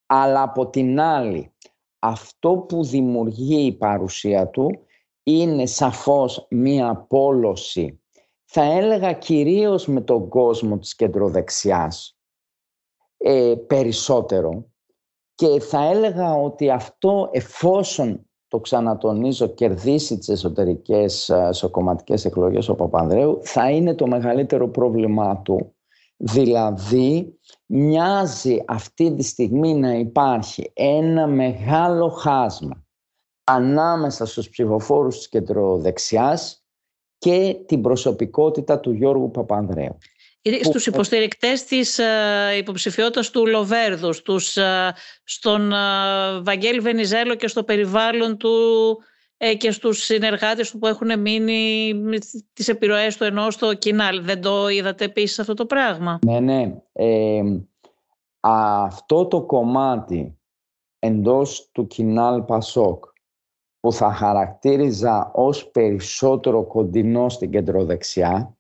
Αλλά από την άλλη, αυτό που δημιουργεί η παρουσία του είναι σαφώς μία πόλωση. Θα έλεγα κυρίως με τον κόσμο της κεντροδεξιάς ε, περισσότερο και θα έλεγα ότι αυτό εφόσον το ξανατονίζω, κερδίσει τις εσωτερικές σοκομματικές εκλογές ο Παπανδρέου, θα είναι το μεγαλύτερο πρόβλημά του. Δηλαδή, μοιάζει αυτή τη στιγμή να υπάρχει ένα μεγάλο χάσμα ανάμεσα στους ψηφοφόρους της κεντροδεξιάς και την προσωπικότητα του Γιώργου Παπανδρέου. Στους υποστηρικτές της uh, υποψηφιότητας του Λοβέρδου, στους, uh, στον uh, Βαγγέλη Βενιζέλο και στο περιβάλλον του ε, και στους συνεργάτες του που έχουν μείνει τις επιρροές του ενώ στο κοινάλ. Δεν το είδατε επίσης αυτό το πράγμα; Ναι, ναι. Ε, αυτό το κομμάτι εντός του κοινάλ Πασόκ που θα χαρακτήριζα ως περισσότερο κοντινό στην κεντροδεξιά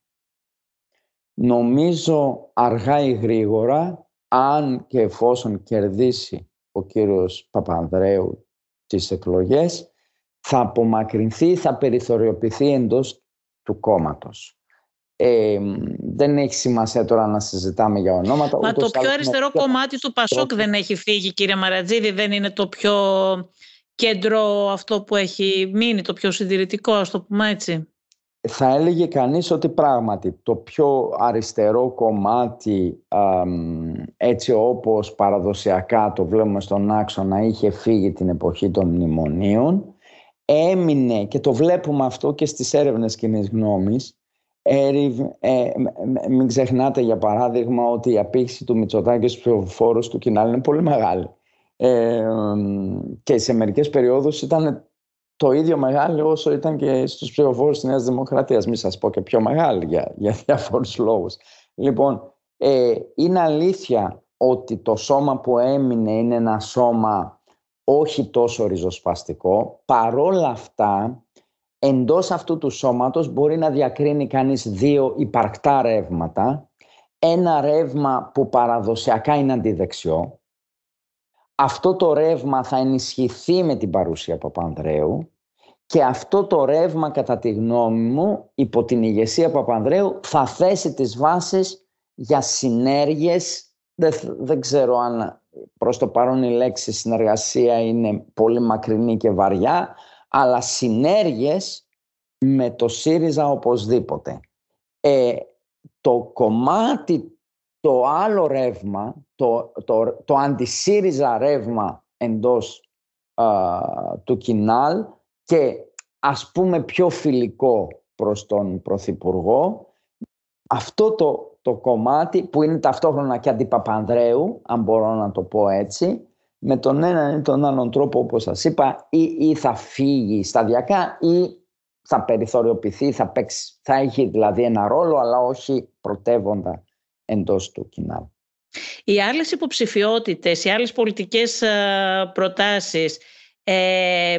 νομίζω αργά ή γρήγορα αν και εφόσον κερδίσει ο κύριος Παπανδρέου τις εκλογές θα απομακρυνθεί, θα περιθωριοποιηθεί εντός του κόμματος. Ε, δεν έχει σημασία τώρα να συζητάμε για ονόματα. Μα το πιο αριστερό κομμάτι του Πασόκ δεν έχει φύγει κύριε Μαρατζίδη, δεν είναι το πιο κέντρο αυτό που έχει μείνει, το πιο συντηρητικό, ας το πούμε έτσι. Θα έλεγε κανείς ότι πράγματι το πιο αριστερό κομμάτι έτσι όπως παραδοσιακά το βλέπουμε στον άξονα είχε φύγει την εποχή των μνημονίων έμεινε και το βλέπουμε αυτό και στις έρευνες κοινής γνώμης. Ε, μην ξεχνάτε για παράδειγμα ότι η απήχηση του Μητσοτάκη στους ψηφοφόρους του Κινάλ είναι πολύ μεγάλη. Ε, και σε μερικές περιόδους ήταν το ίδιο μεγάλη όσο ήταν και στους ψηφοφόρους της Νέας Δημοκρατίας μην σας πω και πιο μεγάλη για, για διάφορους λόγους λοιπόν ε, είναι αλήθεια ότι το σώμα που έμεινε είναι ένα σώμα όχι τόσο ριζοσπαστικό. Παρόλα αυτά, εντός αυτού του σώματος μπορεί να διακρίνει κανείς δύο υπαρκτά ρεύματα. Ένα ρεύμα που παραδοσιακά είναι αντιδεξιό. Αυτό το ρεύμα θα ενισχυθεί με την παρουσία Παπανδρέου και αυτό το ρεύμα κατά τη γνώμη μου υπό την ηγεσία Παπανδρέου θα θέσει τις βάσεις για συνέργειες δεν, δεν ξέρω αν προς το παρόν η λέξη συνεργασία είναι πολύ μακρινή και βαριά, αλλά συνέργειες με το ΣΥΡΙΖΑ οπωσδήποτε. Ε, το κομμάτι, το άλλο ρεύμα, το, το, το αντισύριζα ρεύμα εντός του Κινάλ και ας πούμε πιο φιλικό προς τον Πρωθυπουργό, αυτό το, το κομμάτι που είναι ταυτόχρονα και αντιπαπανδρέου, αν μπορώ να το πω έτσι, με τον έναν ή τον άλλον τρόπο όπως σας είπα ή, ή θα φύγει σταδιακά ή θα περιθωριοποιηθεί, θα, παίξει, θα έχει δηλαδή ένα ρόλο αλλά όχι πρωτεύοντα εντός του κοινάλου. Οι άλλες υποψηφιότητες, οι άλλες πολιτικές ε, προτάσεις ε,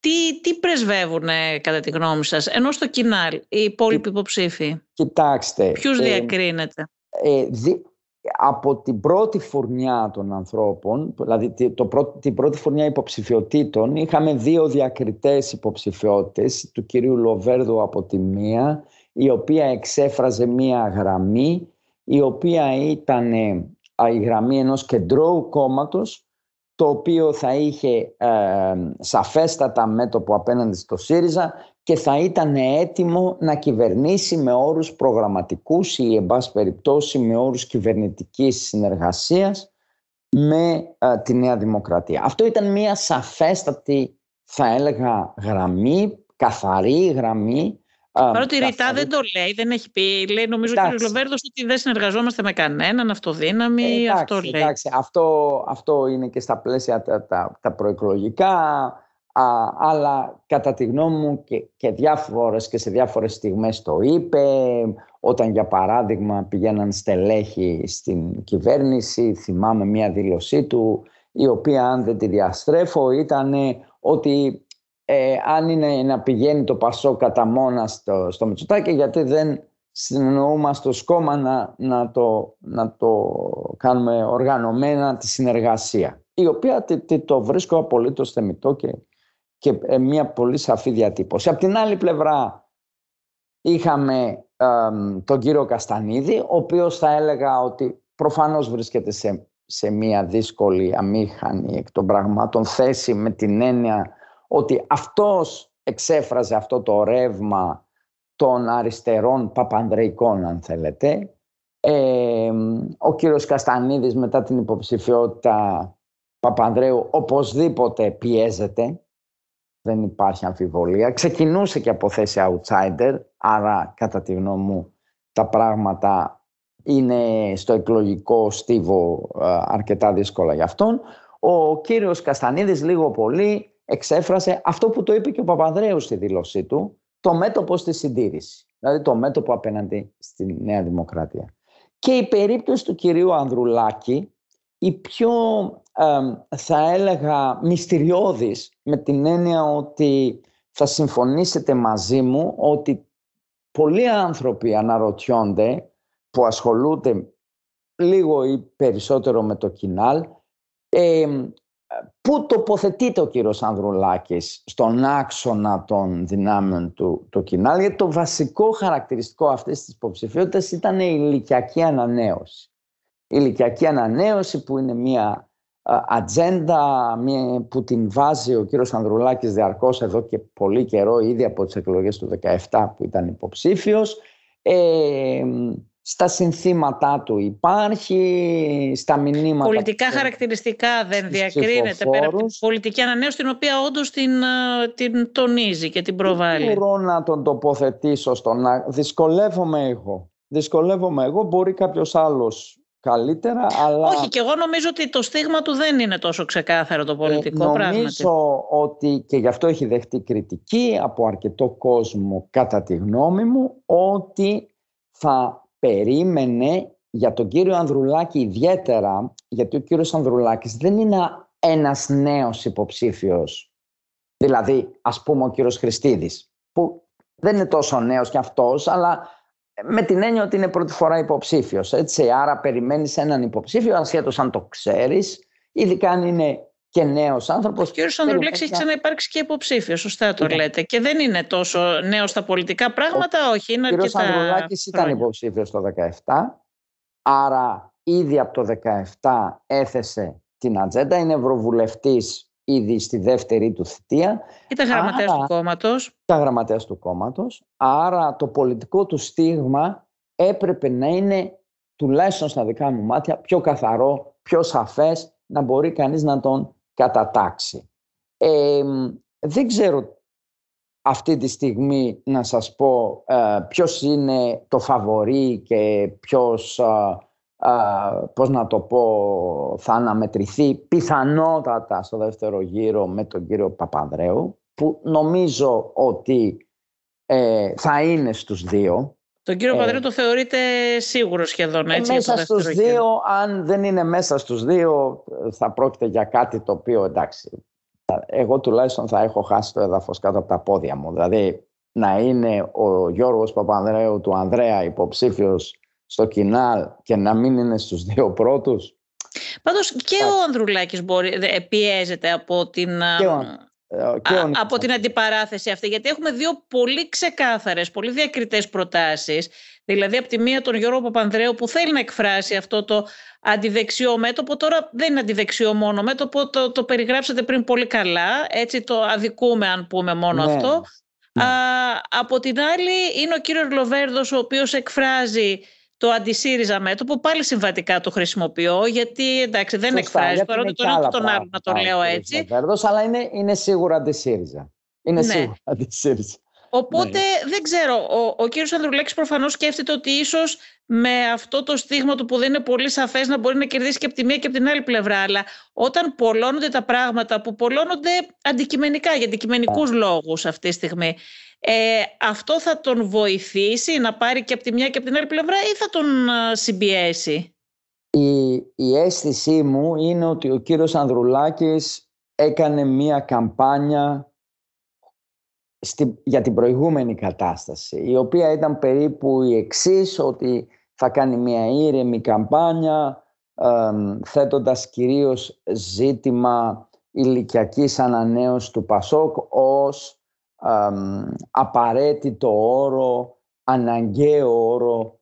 τι, τι πρεσβεύουν κατά τη γνώμη σας, ενώ στο κοινάλ οι υπόλοιποι υποψήφοι; Κοιτάξτε. Ποιους ε, διακρίνετε; Ε, από την πρώτη φουρνιά των ανθρώπων, δηλαδή το την πρώτη φουρνιά υποψηφιωτήτων, είχαμε δύο διακριτές υποψηφιότητες, του κυρίου Λοβέρδου από τη μία, η οποία εξέφραζε μία γραμμή, η οποία ήταν η γραμμή ενός κεντρώου κόμματος, το οποίο θα είχε ε, σαφέστατα μέτωπο απέναντι στο ΣΥΡΙΖΑ και θα ήταν έτοιμο να κυβερνήσει με όρους προγραμματικούς ή εν πάση περιπτώσει με όρους κυβερνητικής συνεργασίας με ε, τη Νέα Δημοκρατία. Αυτό ήταν μια σαφέστατη θα έλεγα γραμμή, καθαρή γραμμή Παρότι ρητά δεν το λέει, δεν έχει πει. Λέει νομίζω ο κ. Λοβέρδος ότι δεν συνεργαζόμαστε με κανέναν, αυτοδύναμη. Ε, εντάξει, αυτό λέει. Εντάξει, αυτό, αυτό είναι και στα πλαίσια τα, τα, τα προεκλογικά. Α, αλλά κατά τη γνώμη μου και, και, διάφορες, και σε διάφορες στιγμές το είπε όταν για παράδειγμα πηγαίναν στελέχη στην κυβέρνηση θυμάμαι μια δήλωσή του η οποία αν δεν τη διαστρέφω ήταν ότι ε, αν είναι να πηγαίνει το Πασό κατά μόνα στο, στο Μητσοτάκι γιατί δεν συνεννοούμαστε ως κόμμα να, να, το, να το κάνουμε οργανωμένα τη συνεργασία η οποία το βρίσκω απολύτως θεμητό και, και ε, μια πολύ σαφή διατύπωση. Από την άλλη πλευρά είχαμε τον κύριο Καστανίδη ο οποίος θα έλεγα ότι προφανώς βρίσκεται σε, σε μια δύσκολη αμήχανη εκ των πραγμάτων θέση με την έννοια ότι αυτός εξέφραζε αυτό το ρεύμα των αριστερών παπανδρεϊκών αν θέλετε. Ε, ο κύριος Καστανίδης μετά την υποψηφιότητα Παπανδρέου οπωσδήποτε πιέζεται. Δεν υπάρχει αμφιβολία. Ξεκινούσε και από θέση outsider, άρα κατά τη γνώμη μου τα πράγματα είναι στο εκλογικό στίβο αρκετά δύσκολα για αυτόν. Ο κύριος Καστανίδης λίγο πολύ εξέφρασε αυτό που το είπε και ο Παπανδρέου στη δήλωσή του, το μέτωπο στη συντήρηση. Δηλαδή το μέτωπο απέναντι στη Νέα Δημοκρατία. Και η περίπτωση του κυρίου Ανδρουλάκη, η πιο θα έλεγα μυστηριώδης με την έννοια ότι θα συμφωνήσετε μαζί μου ότι πολλοί άνθρωποι αναρωτιόνται που ασχολούνται λίγο ή περισσότερο με το κοινάλ ε, πού τοποθετείται ο κύριος Ανδρουλάκης στον άξονα των δυνάμεων του το κοινάλ γιατί το βασικό χαρακτηριστικό αυτής της υποψηφιότητας ήταν η ηλικιακή ανανέωση. Η ηλικιακή ανανέωση που είναι μια ατζέντα που την βάζει ο κύριος Ανδρουλάκης διαρκώς εδώ και πολύ καιρό ήδη από τις εκλογές του 17 που ήταν υποψήφιος ε, στα συνθήματά του υπάρχει, στα μηνύματα... Πολιτικά χαρακτηριστικά δεν διακρίνεται πέρα από την πολιτική ανανέωση την οποία όντως την, την τονίζει και την προβάλλει. Δεν μπορώ να τον τοποθετήσω στον... Δυσκολεύομαι εγώ. Δυσκολεύομαι εγώ, μπορεί κάποιος άλλος καλύτερα, αλλά... Όχι, και εγώ νομίζω ότι το στίγμα του δεν είναι τόσο ξεκάθαρο το πολιτικό ε, πράγμα. Νομίζω ότι, και γι' αυτό έχει δεχτεί κριτική από αρκετό κόσμο κατά τη γνώμη μου, ότι θα περίμενε για τον κύριο Ανδρουλάκη ιδιαίτερα, γιατί ο κύριος Ανδρουλάκης δεν είναι ένας νέος υποψήφιος. Δηλαδή, ας πούμε ο κύριος Χριστίδης, που δεν είναι τόσο νέος κι αυτός, αλλά με την έννοια ότι είναι πρώτη φορά υποψήφιος. Άρα περιμένεις έναν υποψήφιο, ασχέτως αν το ξέρεις, ειδικά αν είναι και νέος άνθρωπος. Ο κ. Ανδρουλέξη έχει ξαναυπάρξει και υποψήφιος, σωστά το ναι. λέτε. Και δεν είναι τόσο νέος στα πολιτικά πράγματα, όχι. Είναι ο κ. Ανδρουλάκης ήταν υποψήφιος το 2017. Άρα ήδη από το 2017 έθεσε την ατζέντα. Είναι ευρωβουλευτής ήδη στη δεύτερη του θητεία. Ήταν γραμματέας του κόμματος. Ήταν γραμματέας του κόμματος. Άρα το πολιτικό του στίγμα έπρεπε να είναι τουλάχιστον στα δικά μου μάτια πιο καθαρό, πιο σαφές, να μπορεί κανείς να τον κατατάξει. Ε, δεν ξέρω αυτή τη στιγμή να σας πω ε, ποιος είναι το φαβορί και ποιος ε, πώς να το πω, θα αναμετρηθεί πιθανότατα στο δεύτερο γύρο με τον κύριο Παπανδρέου, που νομίζω ότι ε, θα είναι στους δύο. Τον κύριο ε, Παπανδρέου το θεωρείτε σίγουρο σχεδόν έτσι. μέσα στους δύο, αν δεν είναι μέσα στους δύο, θα πρόκειται για κάτι το οποίο εντάξει, εγώ τουλάχιστον θα έχω χάσει το έδαφος κάτω από τα πόδια μου. Δηλαδή να είναι ο Γιώργος Παπανδρέου του Ανδρέα υποψήφιος στο κοινάλ και να μην είναι στους δύο πρώτους. Πάντως και ο Ανδρουλάκης μπορεί, πιέζεται από την, και από την αντιπαράθεση αυτή γιατί έχουμε δύο πολύ ξεκάθαρες, πολύ διακριτές προτάσεις δηλαδή από τη μία τον Γιώργο Παπανδρέου που θέλει να εκφράσει αυτό το αντιδεξιό μέτωπο τώρα δεν είναι αντιδεξιό μόνο μέτωπο το, το περιγράψατε πριν πολύ καλά έτσι το αδικούμε αν πούμε μόνο ναι. αυτό ναι. Α, από την άλλη είναι ο κύριος Λοβέρδος ο οποίος εκφράζει το αντισύριζα μέτωπο, πάλι συμβατικά το χρησιμοποιώ, γιατί εντάξει δεν Σωστά, εκφράζει το ένα τον άλλο τον άλλο να το λέω έτσι. Βέρδος, αλλά είναι, είναι σίγουρα αντισύριζα. Είναι ναι. σίγουρα αντισύριζα. Οπότε ναι. δεν ξέρω, ο, ο κύριος Ανδρουλέξης προφανώς σκέφτεται ότι ίσως με αυτό το στίγμα του που δεν είναι πολύ σαφές να μπορεί να κερδίσει και από τη μία και από την άλλη πλευρά. Αλλά όταν πολλώνονται τα πράγματα που πολλώνονται αντικειμενικά για αντικειμενικούς yeah. Ναι. λόγους αυτή τη στιγμή ε, αυτό θα τον βοηθήσει να πάρει και από τη μια και από την άλλη πλευρά ή θα τον συμπιέσει; Η, η αίσθησή μου είναι ότι ο κύριος Ανδρουλάκης έκανε μία καμπάνια στη, για την προηγούμενη κατάσταση η οποία ήταν περίπου η εξής ότι θα κάνει μία ήρεμη καμπάνια ε, θέτοντας κυρίως ζήτημα ηλικιακής ανανέωσης του Πασόκ ως απαραίτητο όρο, αναγκαίο όρο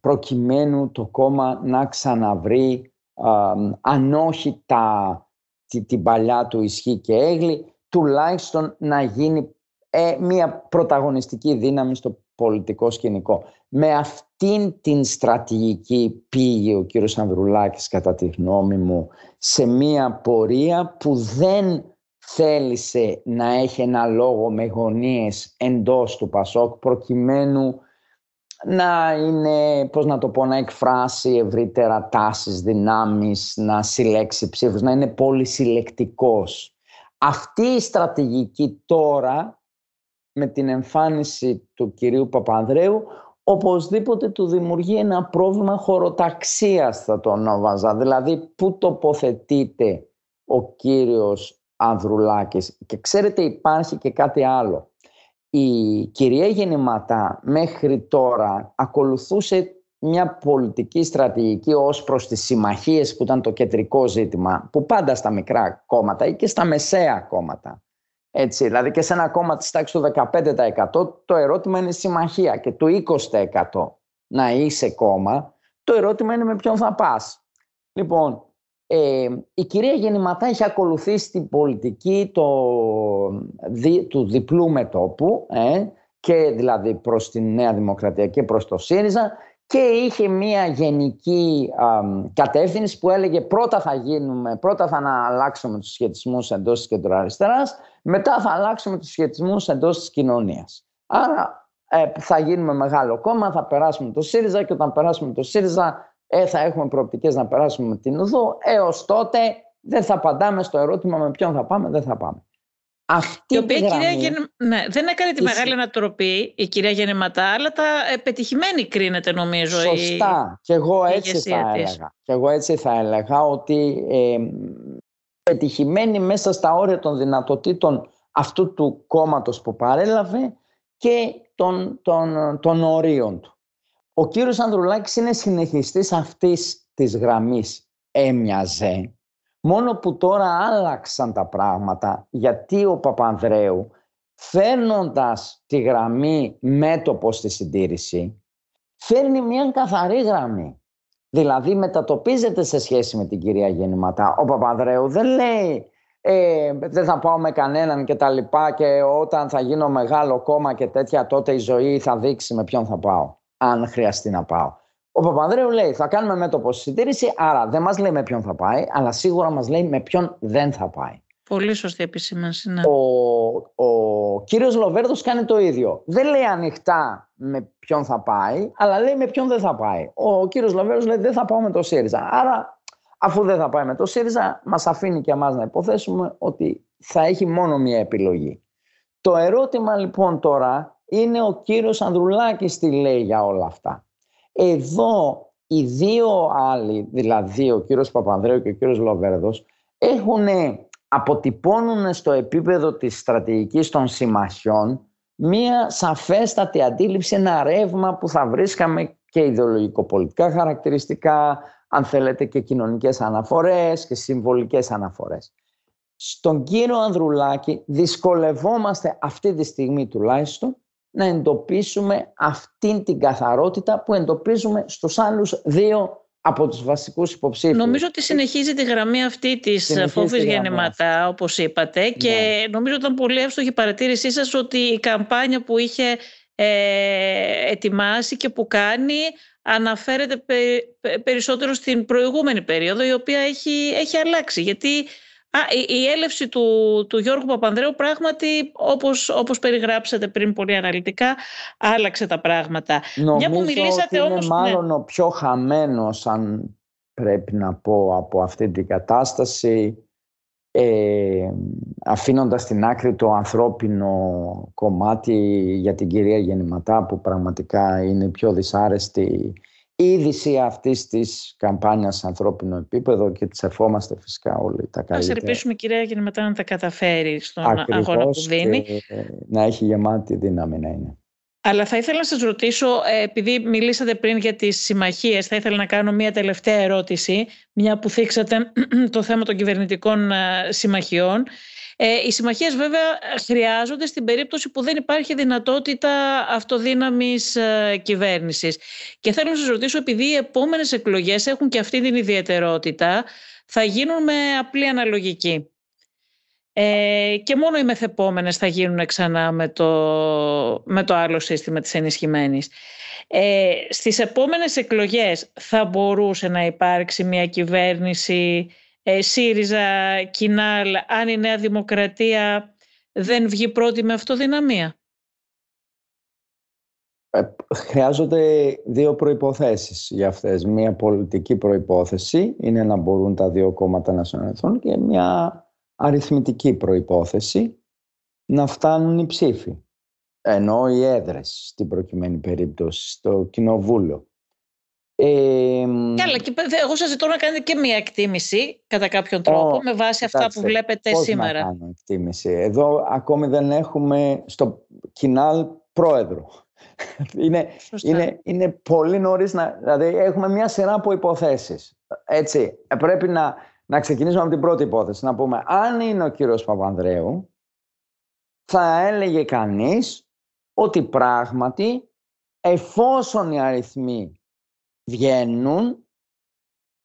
προκειμένου το κόμμα να ξαναβρει αν όχι τα, την παλιά του ισχύ και έγλη τουλάχιστον να γίνει ε, μια πρωταγωνιστική δύναμη στο πολιτικό σκηνικό. Με αυτήν την στρατηγική πήγε ο κύριος Ανδρουλάκης κατά τη γνώμη μου σε μια πορεία που δεν θέλησε να έχει ένα λόγο με γωνίες εντός του Πασόκ προκειμένου να είναι, πώς να το πω, να εκφράσει ευρύτερα τάσεις, δυνάμεις, να συλλέξει ψήφους, να είναι πολύ συλλεκτικός. Αυτή η στρατηγική τώρα, με την εμφάνιση του κυρίου Παπανδρέου, οπωσδήποτε του δημιουργεί ένα πρόβλημα χωροταξίας θα το ονόμαζα. Δηλαδή, πού τοποθετείται ο κύριος Ανδρουλάκης. Και ξέρετε υπάρχει και κάτι άλλο η κυρία Γεννηματά μέχρι τώρα ακολουθούσε μια πολιτική στρατηγική ως προς τις συμμαχίες που ήταν το κεντρικό ζήτημα που πάντα στα μικρά κόμματα ή και στα μεσαία κόμματα. Έτσι, δηλαδή και σε ένα κόμμα της τάξης του 15% το ερώτημα είναι συμμαχία και το 20% να είσαι κόμμα το ερώτημα είναι με ποιον θα πας. Λοιπόν, ε, η κυρία Γεννηματά έχει ακολουθήσει την πολιτική το, του διπλού μετόπου ε, και δηλαδή προς τη Νέα Δημοκρατία και προς το ΣΥΡΙΖΑ και είχε μια γενική α, κατεύθυνση που έλεγε πρώτα θα γίνουμε, πρώτα θα να αλλάξουμε τους σχετισμούς εντός της κεντροαριστεράς, μετά θα αλλάξουμε τους σχετισμούς εντός της κοινωνίας. Άρα ε, θα γίνουμε μεγάλο κόμμα, θα περάσουμε το ΣΥΡΙΖΑ και όταν περάσουμε το ΣΥΡΙΖΑ ε, θα έχουμε προοπτικές να περάσουμε την οδό. Έως τότε δεν θα απαντάμε στο ερώτημα με ποιον θα πάμε, δεν θα πάμε. Αυτή η οποία γραμμή... κυρία ναι, δεν έκανε τη μεγάλη ανατροπή η κυρία Γεννηματά, αλλά τα ε, πετυχημένη κρίνεται νομίζω. Σωστά. Η... Και εγώ έτσι θα έλεγα. Και εγώ έτσι θα έλεγα ότι ε, πετυχημένη μέσα στα όρια των δυνατοτήτων αυτού του κόμματος που παρέλαβε και των, των, των ορίων του. Ο κύριος Ανδρουλάκης είναι συνεχιστής αυτής της γραμμής έμοιαζε. Μόνο που τώρα άλλαξαν τα πράγματα γιατί ο Παπανδρέου φέρνοντας τη γραμμή μέτωπος στη συντήρηση φέρνει μια καθαρή γραμμή. Δηλαδή μετατοπίζεται σε σχέση με την κυρία Γεννηματά. Ο Παπανδρέου δεν λέει ε, δεν θα πάω με κανέναν και τα λοιπά και όταν θα γίνω μεγάλο κόμμα και τέτοια τότε η ζωή θα δείξει με ποιον θα πάω αν χρειαστεί να πάω. Ο Παπανδρέου λέει θα κάνουμε μέτωπο συντήρηση, άρα δεν μας λέει με ποιον θα πάει, αλλά σίγουρα μας λέει με ποιον δεν θα πάει. Πολύ σωστή επισήμανση. Ναι. Ο, ο κύριος Λοβέρδος κάνει το ίδιο. Δεν λέει ανοιχτά με ποιον θα πάει, αλλά λέει με ποιον δεν θα πάει. Ο κύριος Λοβέρδος λέει δεν θα πάω με το ΣΥΡΙΖΑ. Άρα αφού δεν θα πάει με το ΣΥΡΙΖΑ, μας αφήνει και εμάς να υποθέσουμε ότι θα έχει μόνο μία επιλογή. Το ερώτημα λοιπόν τώρα είναι ο κύριος Ανδρουλάκης τι λέει για όλα αυτά. Εδώ οι δύο άλλοι, δηλαδή ο κύριος Παπανδρέου και ο κύριος Λοβέρδος, έχουν, αποτυπώνουν στο επίπεδο της στρατηγικής των συμμαχιών μία σαφέστατη αντίληψη, ένα ρεύμα που θα βρίσκαμε και ιδεολογικοπολιτικά χαρακτηριστικά, αν θέλετε και κοινωνικές αναφορές και συμβολικές αναφορές. Στον κύριο Ανδρουλάκη δυσκολευόμαστε αυτή τη στιγμή τουλάχιστον να εντοπίσουμε αυτήν την καθαρότητα που εντοπίζουμε στους άλλους δύο από τους βασικούς υποψήφιους. Νομίζω ότι συνεχίζει τη γραμμή αυτή της φόβης γεννηματά, όπως είπατε, και ναι. νομίζω ήταν πολύ εύστοχη η παρατήρησή σας ότι η καμπάνια που είχε ε, ετοιμάσει και που κάνει αναφέρεται περισσότερο στην προηγούμενη περίοδο η οποία έχει, έχει αλλάξει γιατί Α, η, έλευση του, του Γιώργου Παπανδρέου πράγματι όπως, όπως περιγράψατε πριν πολύ αναλυτικά άλλαξε τα πράγματα. Νομίζω που μιλήσατε ότι είναι μάλλον ναι. ο πιο χαμένος αν πρέπει να πω από αυτή την κατάσταση ε, αφήνοντας στην άκρη το ανθρώπινο κομμάτι για την κυρία Γεννηματά που πραγματικά είναι πιο δυσάρεστη είδηση αυτής της καμπάνιας σε ανθρώπινο επίπεδο και τη ευχόμαστε φυσικά όλοι τα καλύτερα. Α ελπίσουμε, κυρία, για μετά να τα καταφέρει στον Ακριβώς αγώνα που δίνει. Και να έχει γεμάτη δύναμη να είναι. Αλλά θα ήθελα να σας ρωτήσω, ε, επειδή μιλήσατε πριν για τις συμμαχίες, θα ήθελα να κάνω μια τελευταία ερώτηση, μια που θίξατε το θέμα των κυβερνητικών ε, συμμαχιών. Ε, οι συμμαχίες βέβαια χρειάζονται στην περίπτωση που δεν υπάρχει δυνατότητα αυτοδύναμης ε, κυβέρνησης. Και θέλω να σας ρωτήσω, επειδή οι επόμενες εκλογές έχουν και αυτή την ιδιαιτερότητα, θα γίνουν με απλή αναλογική. Ε, και μόνο οι μεθεπόμενες θα γίνουν ξανά με το, με το άλλο σύστημα της ενισχυμένης. Ε, στις επόμενες εκλογές θα μπορούσε να υπάρξει μια κυβέρνηση ε, ΣΥΡΙΖΑ, ΚΙΝΑΛ, αν η Νέα Δημοκρατία δεν βγει πρώτη με αυτοδυναμία; ε, χρειάζονται δύο προϋποθέσεις για αυτές. Μία πολιτική προϋπόθεση είναι να μπορούν τα δύο κόμματα να συνεργαστούν και μια αριθμητική προϋπόθεση να φτάνουν οι ψήφοι. Ενώ οι έδρες στην προκειμένη περίπτωση στο κοινοβούλιο. Ε, Καλά, και εγώ σας ζητώ να κάνετε και μια εκτίμηση κατά κάποιον τρόπο με βάση αυτά που βλέπετε πώς σήμερα. Να κάνω εκτίμηση. Εδώ ακόμη δεν έχουμε στο κοινάλ πρόεδρο. είναι, είναι, είναι πολύ νωρίς να... Δηλαδή έχουμε μια σειρά από υποθέσεις. Έτσι, πρέπει να, να ξεκινήσουμε από την πρώτη υπόθεση. Να πούμε, αν είναι ο κύριος Παπανδρέου, θα έλεγε κανείς ότι πράγματι εφόσον οι αριθμοί βγαίνουν,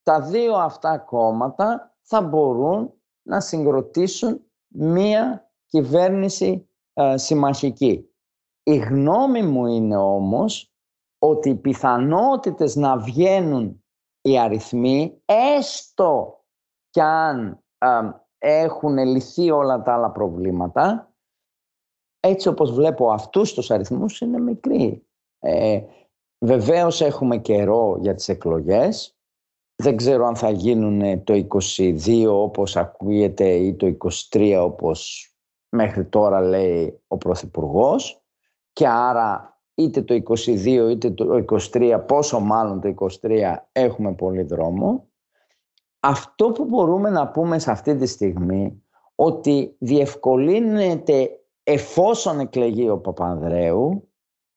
τα δύο αυτά κόμματα θα μπορούν να συγκροτήσουν μία κυβέρνηση ε, συμμαχική. Η γνώμη μου είναι όμως ότι οι πιθανότητες να βγαίνουν οι αριθμοί, έστω κι αν ε, έχουν λυθεί όλα τα άλλα προβλήματα, έτσι όπως βλέπω αυτούς τους αριθμούς είναι μικροί. Ε, βεβαίως έχουμε καιρό για τις εκλογές. Δεν ξέρω αν θα γίνουν το 22 όπως ακούγεται ή το 23 όπως μέχρι τώρα λέει ο Πρωθυπουργός. και άρα είτε το 22 είτε το 23, πόσο μάλλον το 23 έχουμε πολύ δρόμο. Αυτό που μπορούμε να πούμε σε αυτή τη στιγμή ότι διευκολύνεται εφόσον εκλεγεί ο Παπανδρέου,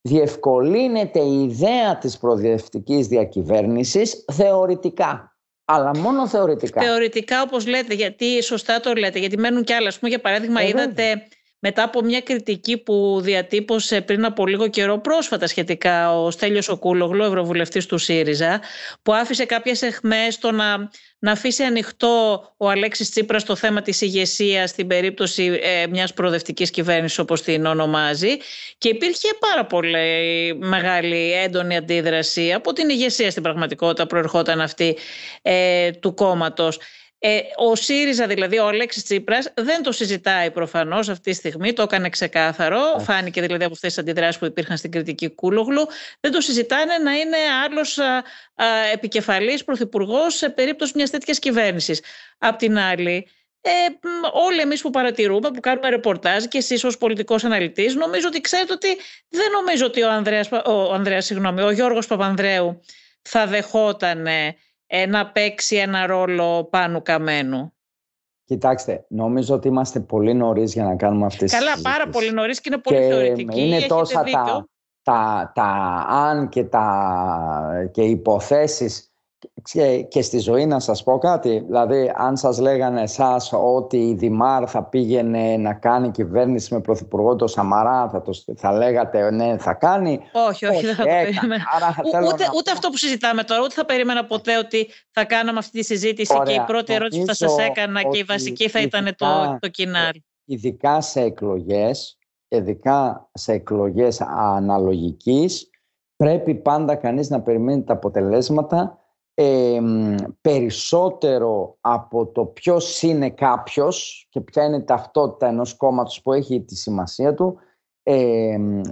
διευκολύνεται η ιδέα της προδιευτικής διακυβέρνησης θεωρητικά. Αλλά μόνο θεωρητικά. Θεωρητικά όπως λέτε, γιατί σωστά το λέτε, γιατί μένουν κι άλλα. πούμε, για παράδειγμα, ε, είδατε μετά από μια κριτική που διατύπωσε πριν από λίγο καιρό πρόσφατα σχετικά ο Στέλιος Οκούλογλου, ευρωβουλευτής του ΣΥΡΙΖΑ, που άφησε κάποιες εχμές στο να, να αφήσει ανοιχτό ο Αλέξης Τσίπρας το θέμα της ηγεσίας στην περίπτωση ε, μιας προοδευτικής κυβέρνησης όπως την ονομάζει και υπήρχε πάρα πολύ μεγάλη έντονη αντίδραση από την ηγεσία στην πραγματικότητα προερχόταν αυτή ε, του κόμματος. Ε, ο ΣΥΡΙΖΑ, δηλαδή ο Αλέξης Τσίπρας, δεν το συζητάει προφανώς αυτή τη στιγμή, το έκανε ξεκάθαρο, φάνηκε δηλαδή από αυτές τις αντιδράσεις που υπήρχαν στην κριτική Κούλογλου, δεν το συζητάνε να είναι άλλος α, α, επικεφαλής πρωθυπουργός σε περίπτωση μιας τέτοιας κυβέρνησης. Απ' την άλλη, ε, όλοι εμείς που παρατηρούμε, που κάνουμε ρεπορτάζ και εσείς ως πολιτικός αναλυτής, νομίζω ότι ξέρετε ότι δεν νομίζω ότι ο, Ανδρέας, ο, Ανδρέας, συγγνώμη, ο Γιώργος Παπανδρέου θα δεχόταν ε, να παίξει ένα ρόλο πάνω καμένου. Κοιτάξτε, νομίζω ότι είμαστε πολύ νωρίς για να κάνουμε αυτέ τι Καλά, πάρα πολύ νωρίς και είναι πολύ και θεωρητική. Είναι τόσα τα, τα, τα αν και, τα, και υποθέσεις και, στη ζωή να σας πω κάτι, δηλαδή αν σας λέγανε εσάς ότι η Δημάρ θα πήγαινε να κάνει κυβέρνηση με πρωθυπουργό το Σαμαρά, θα, το, θα λέγατε ναι θα κάνει. Όχι, όχι, δεν θα το περίμενα. ούτε, ούτε αυτό που συζητάμε τώρα, ούτε θα περίμενα ποτέ ότι θα κάναμε αυτή τη συζήτηση και η πρώτη ερώτηση που θα σας έκανα και η βασική θα ήταν το, το κοινάρι. Ειδικά σε εκλογές, ειδικά σε εκλογές αναλογικής, πρέπει πάντα κανείς να περιμένει τα αποτελέσματα περισσότερο από το ποιος είναι κάποιος και ποια είναι η ταυτότητα ενός κόμματος που έχει τη σημασία του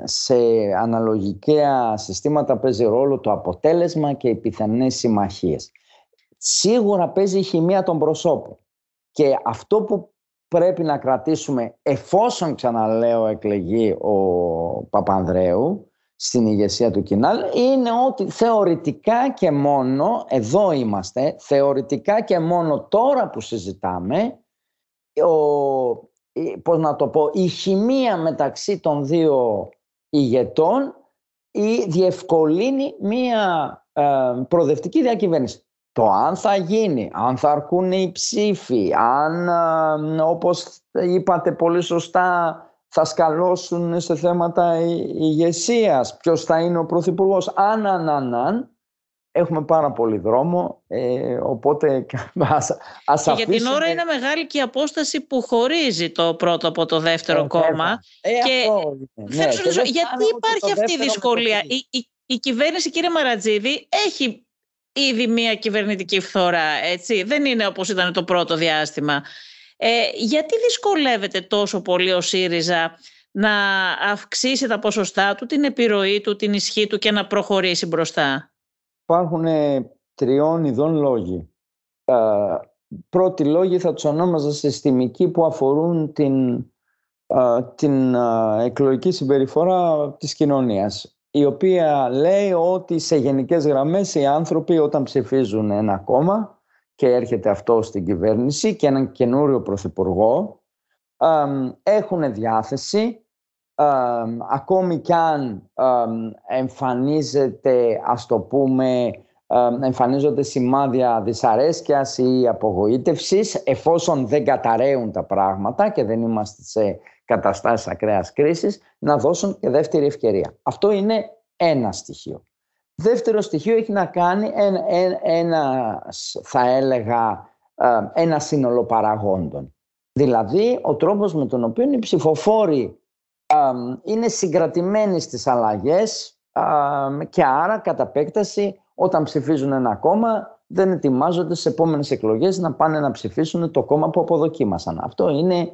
σε αναλογικά συστήματα παίζει ρόλο το αποτέλεσμα και οι πιθανές συμμαχίες. Σίγουρα παίζει η χημεία των προσώπων και αυτό που πρέπει να κρατήσουμε εφόσον ξαναλέω εκλεγεί ο Παπανδρέου στην ηγεσία του Κινάλ είναι ότι θεωρητικά και μόνο, εδώ είμαστε, θεωρητικά και μόνο τώρα που συζητάμε, ο, πώς να το πω, η χημεία μεταξύ των δύο ηγετών η διευκολύνει μία ε, προοδευτική διακυβέρνηση. Το αν θα γίνει, αν θα αρκούν οι ψήφοι, αν ε, όπως είπατε πολύ σωστά θα σκαλώσουν σε θέματα ηγεσίας, ποιος θα είναι ο Πρωθυπουργός. Αν, αν, αν, αν, έχουμε πάρα πολύ δρόμο, ε, οπότε ας, ας και για την ώρα είναι μεγάλη και η απόσταση που χωρίζει το πρώτο από το δεύτερο ε, κόμμα. Ε, και ναι, γιατί υπάρχει αυτή η δυσκολία; Η, η, η κυβέρνηση, κύριε Μαρατζίδη, έχει ήδη μια κυβερνητική φθορά, έτσι. Δεν είναι όπως ήταν το πρώτο διάστημα. Ε, γιατί δυσκολεύεται τόσο πολύ ο ΣΥΡΙΖΑ να αυξήσει τα ποσοστά του, την επιρροή του, την ισχύ του και να προχωρήσει μπροστά; Υπάρχουν τριών ειδών λόγοι. Πρώτοι λόγοι θα τους ονόμαζα συστημικοί που αφορούν την, την εκλογική συμπεριφορά της κοινωνίας η οποία λέει ότι σε γενικές γραμμές οι άνθρωποι όταν ψηφίζουν ένα κόμμα και έρχεται αυτό στην κυβέρνηση και έναν καινούριο πρωθυπουργό έχουν διάθεση ακόμη κι αν εμφανίζεται ας το πούμε εμφανίζονται σημάδια δυσαρέσκειας ή απογοήτευσης εφόσον δεν καταραίουν τα πράγματα και δεν είμαστε σε καταστάσεις ακραίας κρίσης να δώσουν και δεύτερη ευκαιρία. Αυτό είναι ένα στοιχείο. Δεύτερο στοιχείο έχει να κάνει ένα, ένας θα έλεγα ένα σύνολο παραγόντων. Δηλαδή ο τρόπος με τον οποίο οι ψηφοφόροι είναι συγκρατημένοι στις αλλαγές και άρα κατά επέκταση όταν ψηφίζουν ένα κόμμα δεν ετοιμάζονται σε επόμενες εκλογές να πάνε να ψηφίσουν το κόμμα που αποδοκίμασαν. Αυτό είναι ε,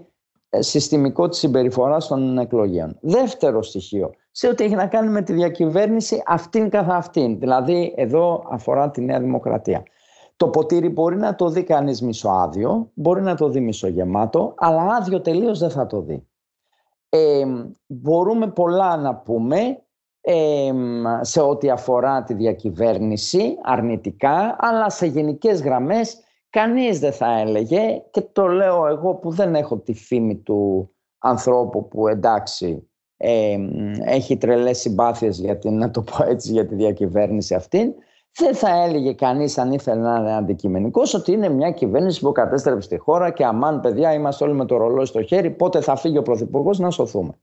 συστημικό της συμπεριφοράς των εκλογέων. Δεύτερο στοιχείο, σε ό,τι έχει να κάνει με τη διακυβέρνηση αυτήν καθ' αυτήν. Δηλαδή εδώ αφορά τη Νέα Δημοκρατία. Το ποτήρι μπορεί να το δει κανείς μισοάδιο, μπορεί να το δει μισογεμάτο, αλλά άδειο τελείως δεν θα το δει. Ε, μπορούμε πολλά να πούμε σε ό,τι αφορά τη διακυβέρνηση αρνητικά, αλλά σε γενικές γραμμές κανείς δεν θα έλεγε και το λέω εγώ που δεν έχω τη φήμη του ανθρώπου που εντάξει έχει τρελές συμπάθειες για την, να το πω έτσι, για τη διακυβέρνηση αυτήν δεν θα έλεγε κανείς αν ήθελε να είναι αντικειμενικός ότι είναι μια κυβέρνηση που κατέστρεψε τη χώρα και αμάν παιδιά είμαστε όλοι με το ρολόι στο χέρι πότε θα φύγει ο Πρωθυπουργός να σωθούμε.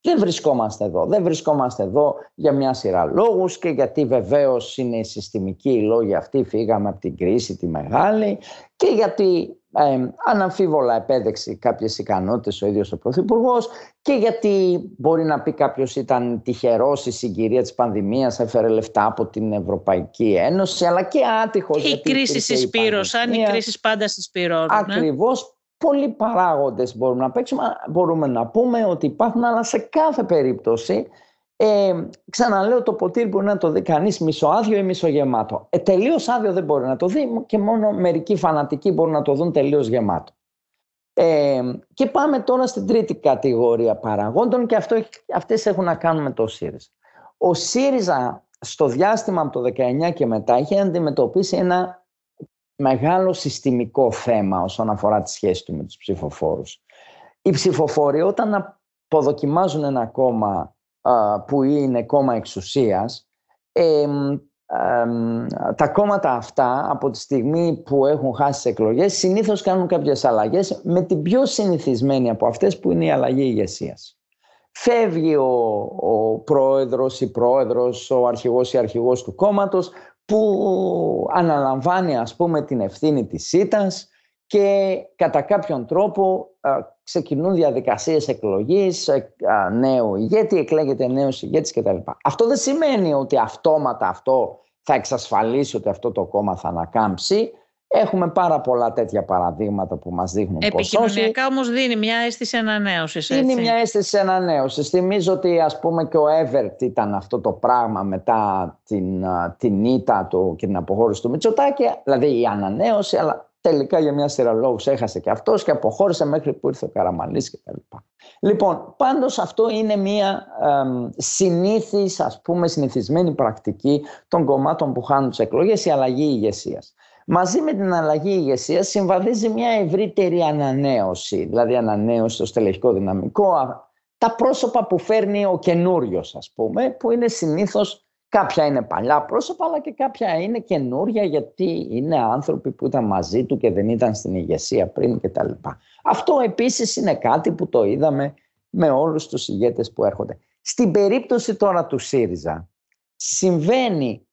Δεν βρισκόμαστε εδώ. Δεν βρισκόμαστε εδώ για μια σειρά λόγους και γιατί βεβαίως είναι συστημικοί οι λόγοι αυτοί, φύγαμε από την κρίση τη μεγάλη και γιατί ε, αναμφίβολα επέδεξε κάποιες ικανότητες ο ίδιος ο Πρωθυπουργός και γιατί μπορεί να πει κάποιος ήταν τυχερός η συγκυρία της πανδημίας, έφερε λεφτά από την Ευρωπαϊκή Ένωση αλλά και άτυχος. Η κρίση συσπήρωσαν, οι κρίσεις πάντα συσπηρώνουν. Ναι. Ακριβώς, πολλοί παράγοντες μπορούμε να παίξουμε. Μπορούμε να πούμε ότι υπάρχουν, αλλά σε κάθε περίπτωση ε, ξαναλέω το ποτήρι μπορεί να το δει κανείς μισοάδιο ή μισογεμάτο. Ε, τελείως άδειο δεν μπορεί να το δει και μόνο μερικοί φανατικοί μπορούν να το δουν τελείως γεμάτο. Ε, και πάμε τώρα στην τρίτη κατηγορία παραγόντων και αυτό, αυτές έχουν να κάνουν με το ΣΥΡΙΖΑ. Ο ΣΥΡΙΖΑ στο διάστημα από το 19 και μετά έχει αντιμετωπίσει ένα μεγάλο συστημικό θέμα όσον αφορά τη σχέση του με τους ψηφοφόρους. Οι ψηφοφόροι όταν αποδοκιμάζουν ένα κόμμα που είναι κόμμα εξουσίας, τα κόμματα αυτά από τη στιγμή που έχουν χάσει τις εκλογές συνήθως κάνουν κάποιες αλλαγές με την πιο συνηθισμένη από αυτές που είναι η αλλαγή ηγεσίας. Φεύγει ο, ο πρόεδρος, η πρόεδρος, ο αρχηγός, η αρχηγός του κόμματος που αναλαμβάνει ας πούμε την ευθύνη της ΣΥΤΑΣ και κατά κάποιον τρόπο ξεκινούν διαδικασίες εκλογής νέου ηγέτη, εκλέγεται νέος ηγέτης κτλ. Αυτό δεν σημαίνει ότι αυτόματα αυτό θα εξασφαλίσει ότι αυτό το κόμμα θα ανακάμψει. Έχουμε πάρα πολλά τέτοια παραδείγματα που μας δείχνουν πως Επικοινωνιακά όμως δίνει μια αίσθηση ανανέωσης. Δίνει μια αίσθηση ανανέωσης. Θυμίζω ότι ας πούμε και ο Εύερτ ήταν αυτό το πράγμα μετά την, την ήττα του και την αποχώρηση του Μητσοτάκη. Δηλαδή η ανανέωση, αλλά τελικά για μια σειρά λόγους έχασε και αυτός και αποχώρησε μέχρι που ήρθε ο Καραμαλής κτλ. Λοιπόν, πάντως αυτό είναι μια ε, συνήθις, ας πούμε, συνηθισμένη πρακτική των κομμάτων που χάνουν τις εκλογές, η αλλαγή ηγεσίας. Μαζί με την αλλαγή ηγεσίας συμβαδίζει μια ευρύτερη ανανέωση, δηλαδή ανανέωση στο στελεχικό δυναμικό, τα πρόσωπα που φέρνει ο καινούριος, ας πούμε, που είναι συνήθως κάποια είναι παλιά πρόσωπα, αλλά και κάποια είναι καινούρια γιατί είναι άνθρωποι που ήταν μαζί του και δεν ήταν στην ηγεσία πριν κτλ. Αυτό επίσης είναι κάτι που το είδαμε με όλους τους ηγέτες που έρχονται. Στην περίπτωση τώρα του ΣΥΡΙΖΑ συμβαίνει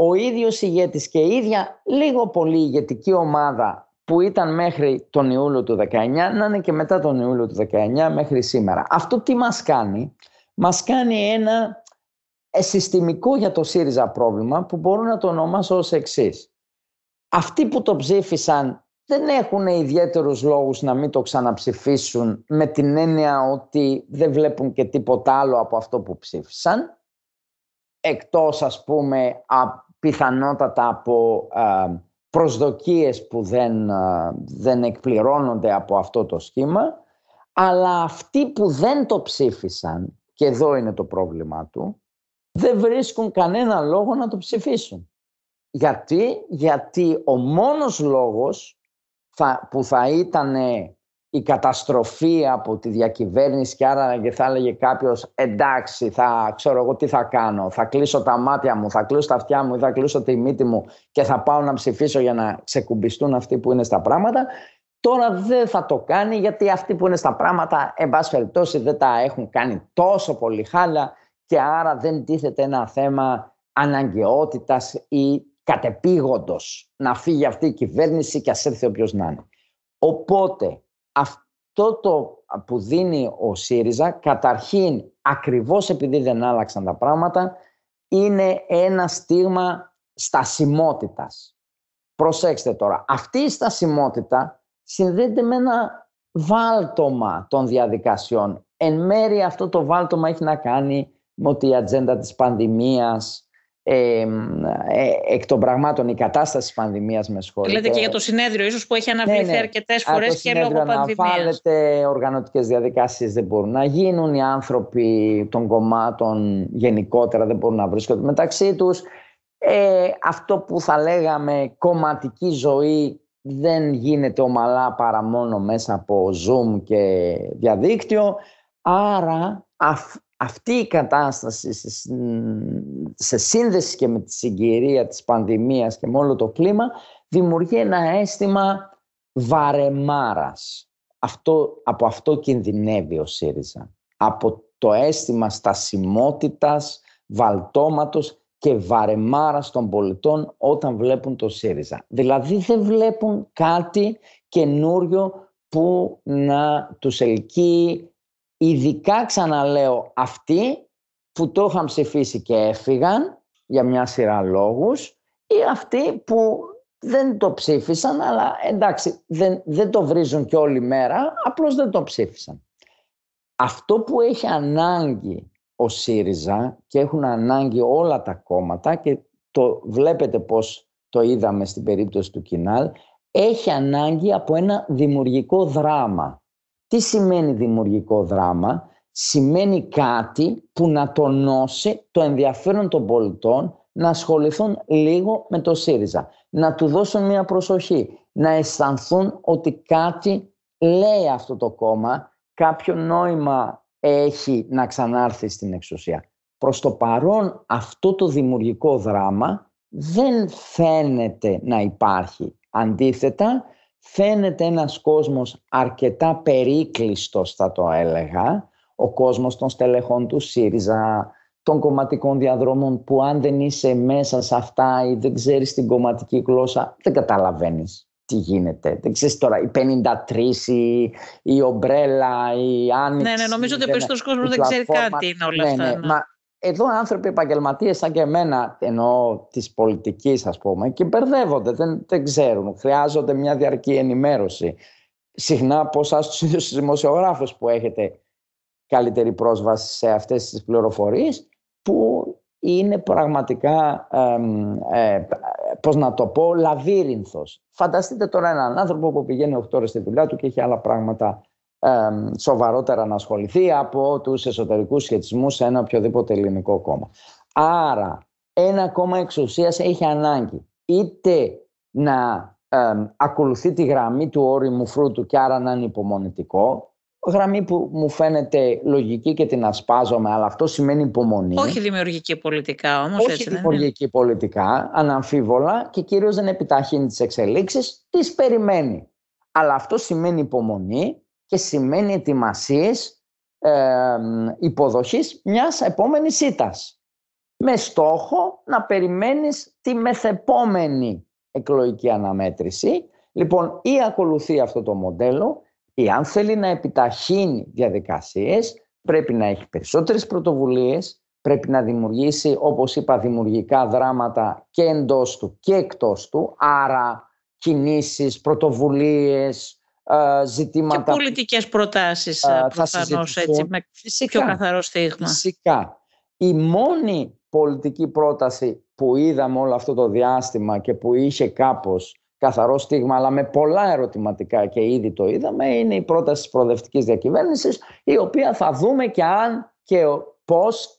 ο ίδιος ηγέτης και η ίδια λίγο πολύ ηγετική ομάδα που ήταν μέχρι τον Ιούλιο του 19 να είναι και μετά τον Ιούλιο του 19 μέχρι σήμερα. Αυτό τι μας κάνει; Μας κάνει ένα ε, συστημικό για το ΣΥΡΙΖΑ πρόβλημα που μπορώ να το ονομάσω ως εξής. Αυτοί που το ψήφισαν δεν έχουν ιδιαίτερους λόγους να μην το ξαναψηφίσουν με την έννοια ότι δεν βλέπουν και τίποτα άλλο από αυτό που ψήφισαν εκτός ας πούμε πιθανότατα από προσδοκίες που δεν, δεν εκπληρώνονται από αυτό το σχήμα αλλά αυτοί που δεν το ψήφισαν και εδώ είναι το πρόβλημά του δεν βρίσκουν κανένα λόγο να το ψηφίσουν. Γιατί, γιατί ο μόνος λόγος θα, που θα ήταν η καταστροφή από τη διακυβέρνηση και άρα και θα έλεγε κάποιος εντάξει θα ξέρω εγώ τι θα κάνω θα κλείσω τα μάτια μου, θα κλείσω τα αυτιά μου ή θα κλείσω τη μύτη μου και θα πάω να ψηφίσω για να ξεκουμπιστούν αυτοί που είναι στα πράγματα τώρα δεν θα το κάνει γιατί αυτοί που είναι στα πράγματα εν πάση περιπτώσει δεν τα έχουν κάνει τόσο πολύ χάλια και άρα δεν τίθεται ένα θέμα αναγκαιότητας ή κατεπήγοντος να φύγει αυτή η κυβέρνηση και ας έρθει όποιος να είναι. Οπότε αυτό το που δίνει ο ΣΥΡΙΖΑ καταρχήν ακριβώς επειδή δεν άλλαξαν τα πράγματα είναι ένα στίγμα στασιμότητας. Προσέξτε τώρα, αυτή η στασιμότητα συνδέεται με ένα βάλτομα των διαδικασιών. Εν μέρει αυτό το βάλτομα έχει να κάνει με ότι η ατζέντα της πανδημίας ε, εκ των πραγμάτων η κατάσταση της πανδημίας με σχόλια. Λέτε και για το συνέδριο ίσως που έχει αναβληθεί ναι, ναι. αρκετές φορές και λόγω πανδημίας. Αναβάλλεται, οργανωτικές διαδικασίες δεν μπορούν να γίνουν, οι άνθρωποι των κομμάτων γενικότερα δεν μπορούν να βρίσκονται μεταξύ τους. Ε, αυτό που θα λέγαμε κομματική ζωή δεν γίνεται ομαλά παρά μόνο μέσα από Zoom και διαδίκτυο. Άρα αυτή η κατάσταση σε σύνδεση και με τη συγκυρία της πανδημίας και με όλο το κλίμα δημιουργεί ένα αίσθημα βαρεμάρας. Αυτό, από αυτό κινδυνεύει ο ΣΥΡΙΖΑ. Από το αίσθημα στασιμότητας, βαλτώματος και βαρεμάρας των πολιτών όταν βλέπουν το ΣΥΡΙΖΑ. Δηλαδή δεν βλέπουν κάτι καινούριο που να τους ελκύει Ειδικά ξαναλέω αυτοί που το είχαν ψηφίσει και έφυγαν για μια σειρά λόγους ή αυτοί που δεν το ψήφισαν αλλά εντάξει δεν, δεν το βρίζουν και όλη μέρα απλώς δεν το ψήφισαν. Αυτό που έχει ανάγκη ο ΣΥΡΙΖΑ και έχουν ανάγκη όλα τα κόμματα και το βλέπετε πως το είδαμε στην περίπτωση του Κινάλ έχει ανάγκη από ένα δημιουργικό δράμα τι σημαίνει δημιουργικό δράμα; Σημαίνει κάτι που να τονώσει το ενδιαφέρον των πολιτών να ασχοληθούν λίγο με το ΣΥΡΙΖΑ, να του δώσουν μια προσοχή, να αισθανθούν ότι κάτι λέει αυτό το κόμμα, κάποιο νόημα έχει να ξανάρθει στην εξουσία. Προς το παρόν αυτό το δημιουργικό δράμα δεν φαίνεται να υπάρχει. Αντίθετα, φαίνεται ένας κόσμος αρκετά περίκλειστος θα το έλεγα, ο κόσμος των στελεχών του ΣΥΡΙΖΑ, των κομματικών διαδρόμων που αν δεν είσαι μέσα σε αυτά ή δεν ξέρεις την κομματική γλώσσα δεν καταλαβαίνεις τι γίνεται. Δεν ξέρεις τώρα, οι 53, η, η ομπρέλα, η άνοιξη... Ναι, ναι, νομίζω ότι ο περισσότερος κόσμος δεν ξέρει κάτι είναι όλα ναι, αυτά. Ναι, ναι. Μα εδώ άνθρωποι επαγγελματίες σαν και εμένα, εννοώ της πολιτικής, ας πούμε, και μπερδεύονται, δεν, δεν ξέρουν. Χρειάζονται μια διαρκή ενημέρωση. Συχνά από εσάς τους ίδιους τους δημοσιογράφους που έχετε καλύτερη πρόσβαση σε αυτές τις πληροφορίες, που είναι πραγματικά, ε, πώς να το πω, λαβύρινθος. Φανταστείτε τώρα έναν άνθρωπο που πηγαίνει 8 ώρες στη δουλειά του και έχει άλλα πράγματα σοβαρότερα να ασχοληθεί από τους εσωτερικούς σχετισμούς σε ένα οποιοδήποτε ελληνικό κόμμα. Άρα ένα κόμμα εξουσίας έχει ανάγκη είτε να ακολουθεί τη γραμμή του όριμου φρούτου και άρα να είναι υπομονητικό, γραμμή που μου φαίνεται λογική και την ασπάζομαι, αλλά αυτό σημαίνει υπομονή. Όχι δημιουργική πολιτικά όμως, Όχι έτσι δημιουργική πολιτικά, αναμφίβολα και κυρίως δεν επιταχύνει τις εξελίξεις, τις περιμένει. Αλλά αυτό σημαίνει υπομονή και σημαίνει ετοιμασίες ε, υποδοχής μιας επόμενης ήττας. Με στόχο να περιμένεις τη μεθεπόμενη εκλογική αναμέτρηση. Λοιπόν, ή ακολουθεί αυτό το μοντέλο, ή αν θέλει να επιταχύνει διαδικασίες, πρέπει να έχει περισσότερες πρωτοβουλίες, πρέπει να δημιουργήσει, όπως είπα, δημιουργικά δράματα και εντός του και εκτός του, άρα κινήσεις, πρωτοβουλίες, ζητήματα... Και πολιτικές προτάσεις προφανώς, έτσι, με φυσικά, πιο καθαρό στίγμα. Φυσικά. Η μόνη πολιτική πρόταση που είδαμε όλο αυτό το διάστημα και που είχε κάπως καθαρό στίγμα αλλά με πολλά ερωτηματικά και ήδη το είδαμε είναι η πρόταση της προοδευτικής διακυβέρνησης η οποία θα δούμε και αν και πώς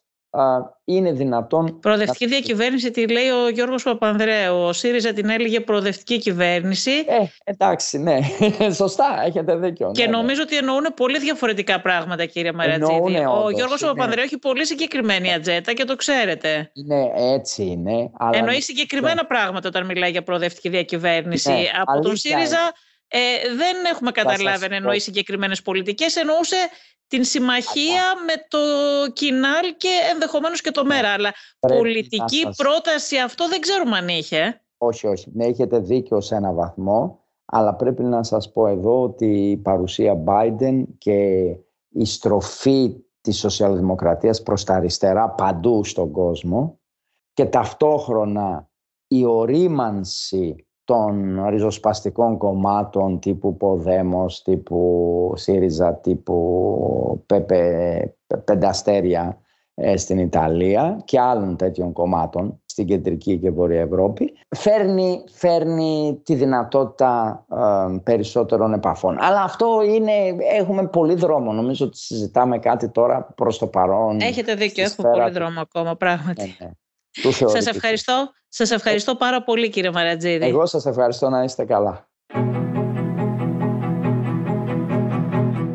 είναι δυνατόν... Προοδευτική να... διακυβέρνηση τη λέει ο Γιώργος Παπανδρέου. Ο ΣΥΡΙΖΑ την έλεγε προοδευτική κυβέρνηση. Ε, εντάξει, ναι. Σωστά, έχετε δίκιο. Και ναι, ναι. νομίζω ότι εννοούν πολύ διαφορετικά πράγματα, κύριε Μαρατζίδη. Ο Γιώργος είναι... Παπανδρέου έχει πολύ συγκεκριμένη ατζέτα και το ξέρετε. Ναι, έτσι είναι. Αλλά... Εννοεί συγκεκριμένα ναι. πράγματα όταν μιλάει για προοδευτική διακυβέρνηση. Ναι, Από τον ΣΥΡΙΖΑ ε, δεν έχουμε καταλάβει αν εννοεί συγκεκριμένες πολιτικές. Εννοούσε την συμμαχία με το Κινάλ και ενδεχομένως και το ναι. ΜΕΡΑ. Αλλά πολιτική πρόταση αυτό δεν ξέρουμε αν είχε. Όχι, όχι. Ναι, έχετε δίκιο σε ένα βαθμό. Αλλά πρέπει να σας πω εδώ ότι η παρουσία Biden και η στροφή της σοσιαλδημοκρατίας προς τα αριστερά παντού στον κόσμο και ταυτόχρονα η ορίμανση των ριζοσπαστικών κομμάτων τύπου Ποδέμος, τύπου ΣΥΡΙΖΑ, τύπου Πεπε, Πενταστέρια ε, στην Ιταλία και άλλων τέτοιων κομμάτων στην κεντρική και βορεια Ευρώπη φέρνει, φέρνει τη δυνατότητα ε, περισσότερων επαφών. Αλλά αυτό είναι, έχουμε πολύ δρόμο. Νομίζω ότι συζητάμε κάτι τώρα προς το παρόν. Έχετε δίκιο, έχουμε πολύ δρόμο ακόμα πράγματι. Ναι, ναι. Σας ευχαριστώ. Σας ευχαριστώ πάρα πολύ κύριε Μαρατζίδη. Εγώ σας ευχαριστώ να είστε καλά.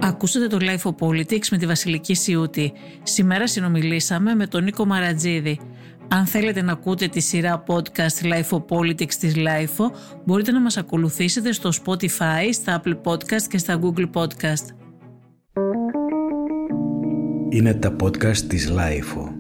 Ακούσατε το Life of Politics με τη Βασιλική Σιούτη. Σήμερα συνομιλήσαμε με τον Νίκο Μαρατζίδη. Αν θέλετε να ακούτε τη σειρά podcast Life of Politics της Life, μπορείτε να μας ακολουθήσετε στο Spotify, στα Apple Podcast και στα Google Podcast. Είναι τα podcast της Life.